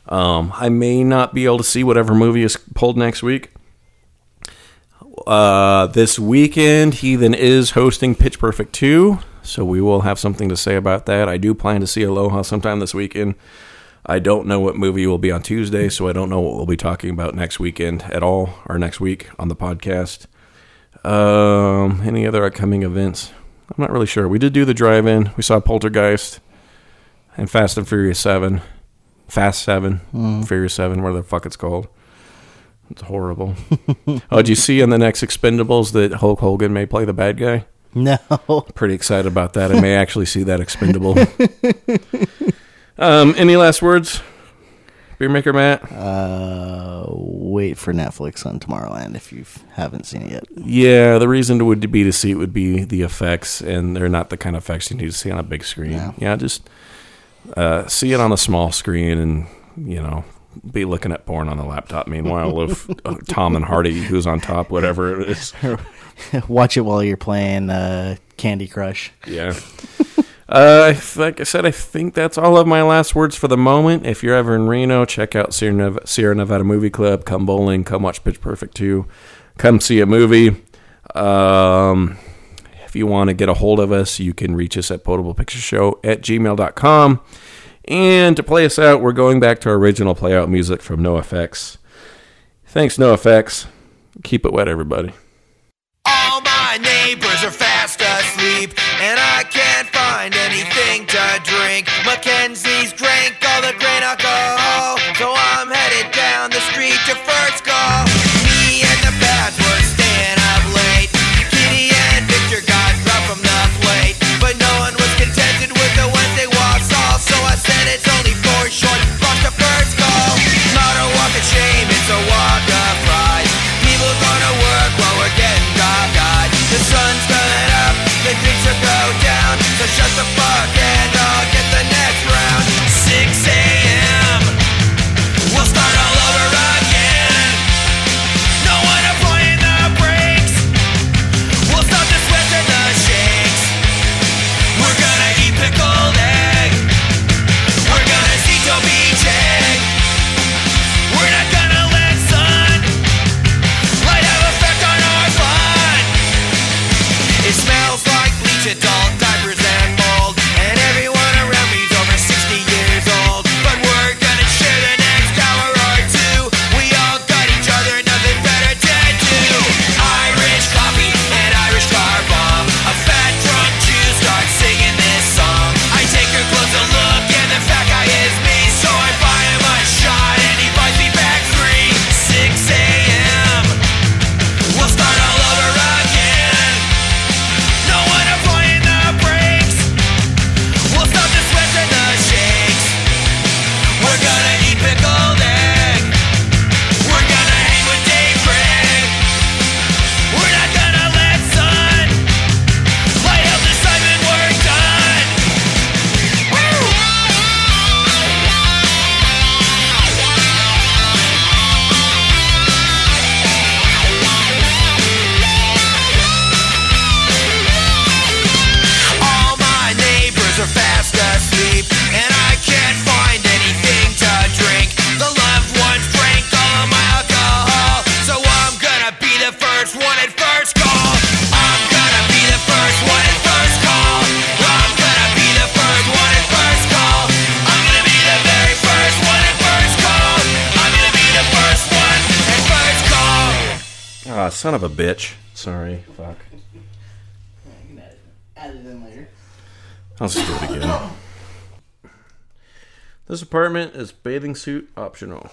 Um, I may not be able to see whatever movie is pulled next week. Uh, this weekend, Heathen is hosting Pitch Perfect 2, so we will have something to say about that. I do plan to see Aloha sometime this weekend. I don't know what movie will be on Tuesday, so I don't know what we'll be talking about next weekend at all, or next week on the podcast. Um, any other upcoming events? I'm not really sure. We did do the drive-in. We saw Poltergeist and Fast and Furious Seven, Fast Seven, Mm. Furious Seven, whatever the fuck it's called. It's horrible. oh, did you see in the next Expendables that Hulk Hogan may play the bad guy? No. Pretty excited about that. I may actually see that expendable. um, any last words? Beer Maker Matt? Uh, wait for Netflix on Tomorrowland if you haven't seen it yet. Yeah, the reason would be to see it would be the effects, and they're not the kind of effects you need to see on a big screen. Yeah, just uh, see it on a small screen, and you know, be looking at porn on the laptop. Meanwhile, with uh, Tom and Hardy, who's on top, whatever it is. Watch it while you're playing uh, Candy Crush. Yeah. Uh, like I said, I think that's all of my last words for the moment. If you're ever in Reno, check out Sierra Nevada, Sierra Nevada Movie Club. Come bowling. Come watch Pitch Perfect 2. Come see a movie. Um, if you want to get a hold of us, you can reach us at potablepictureshow at gmail.com. And to play us out, we're going back to our original play out music from No Effects. Thanks, No Effects. Keep it wet, everybody. All my neighbors are fast asleep, and I can't find anything to drink. Mackenzie's drank all the grain alcohol, so I'm Fuck. Add it in later. I'll just do it again. This apartment is bathing suit optional.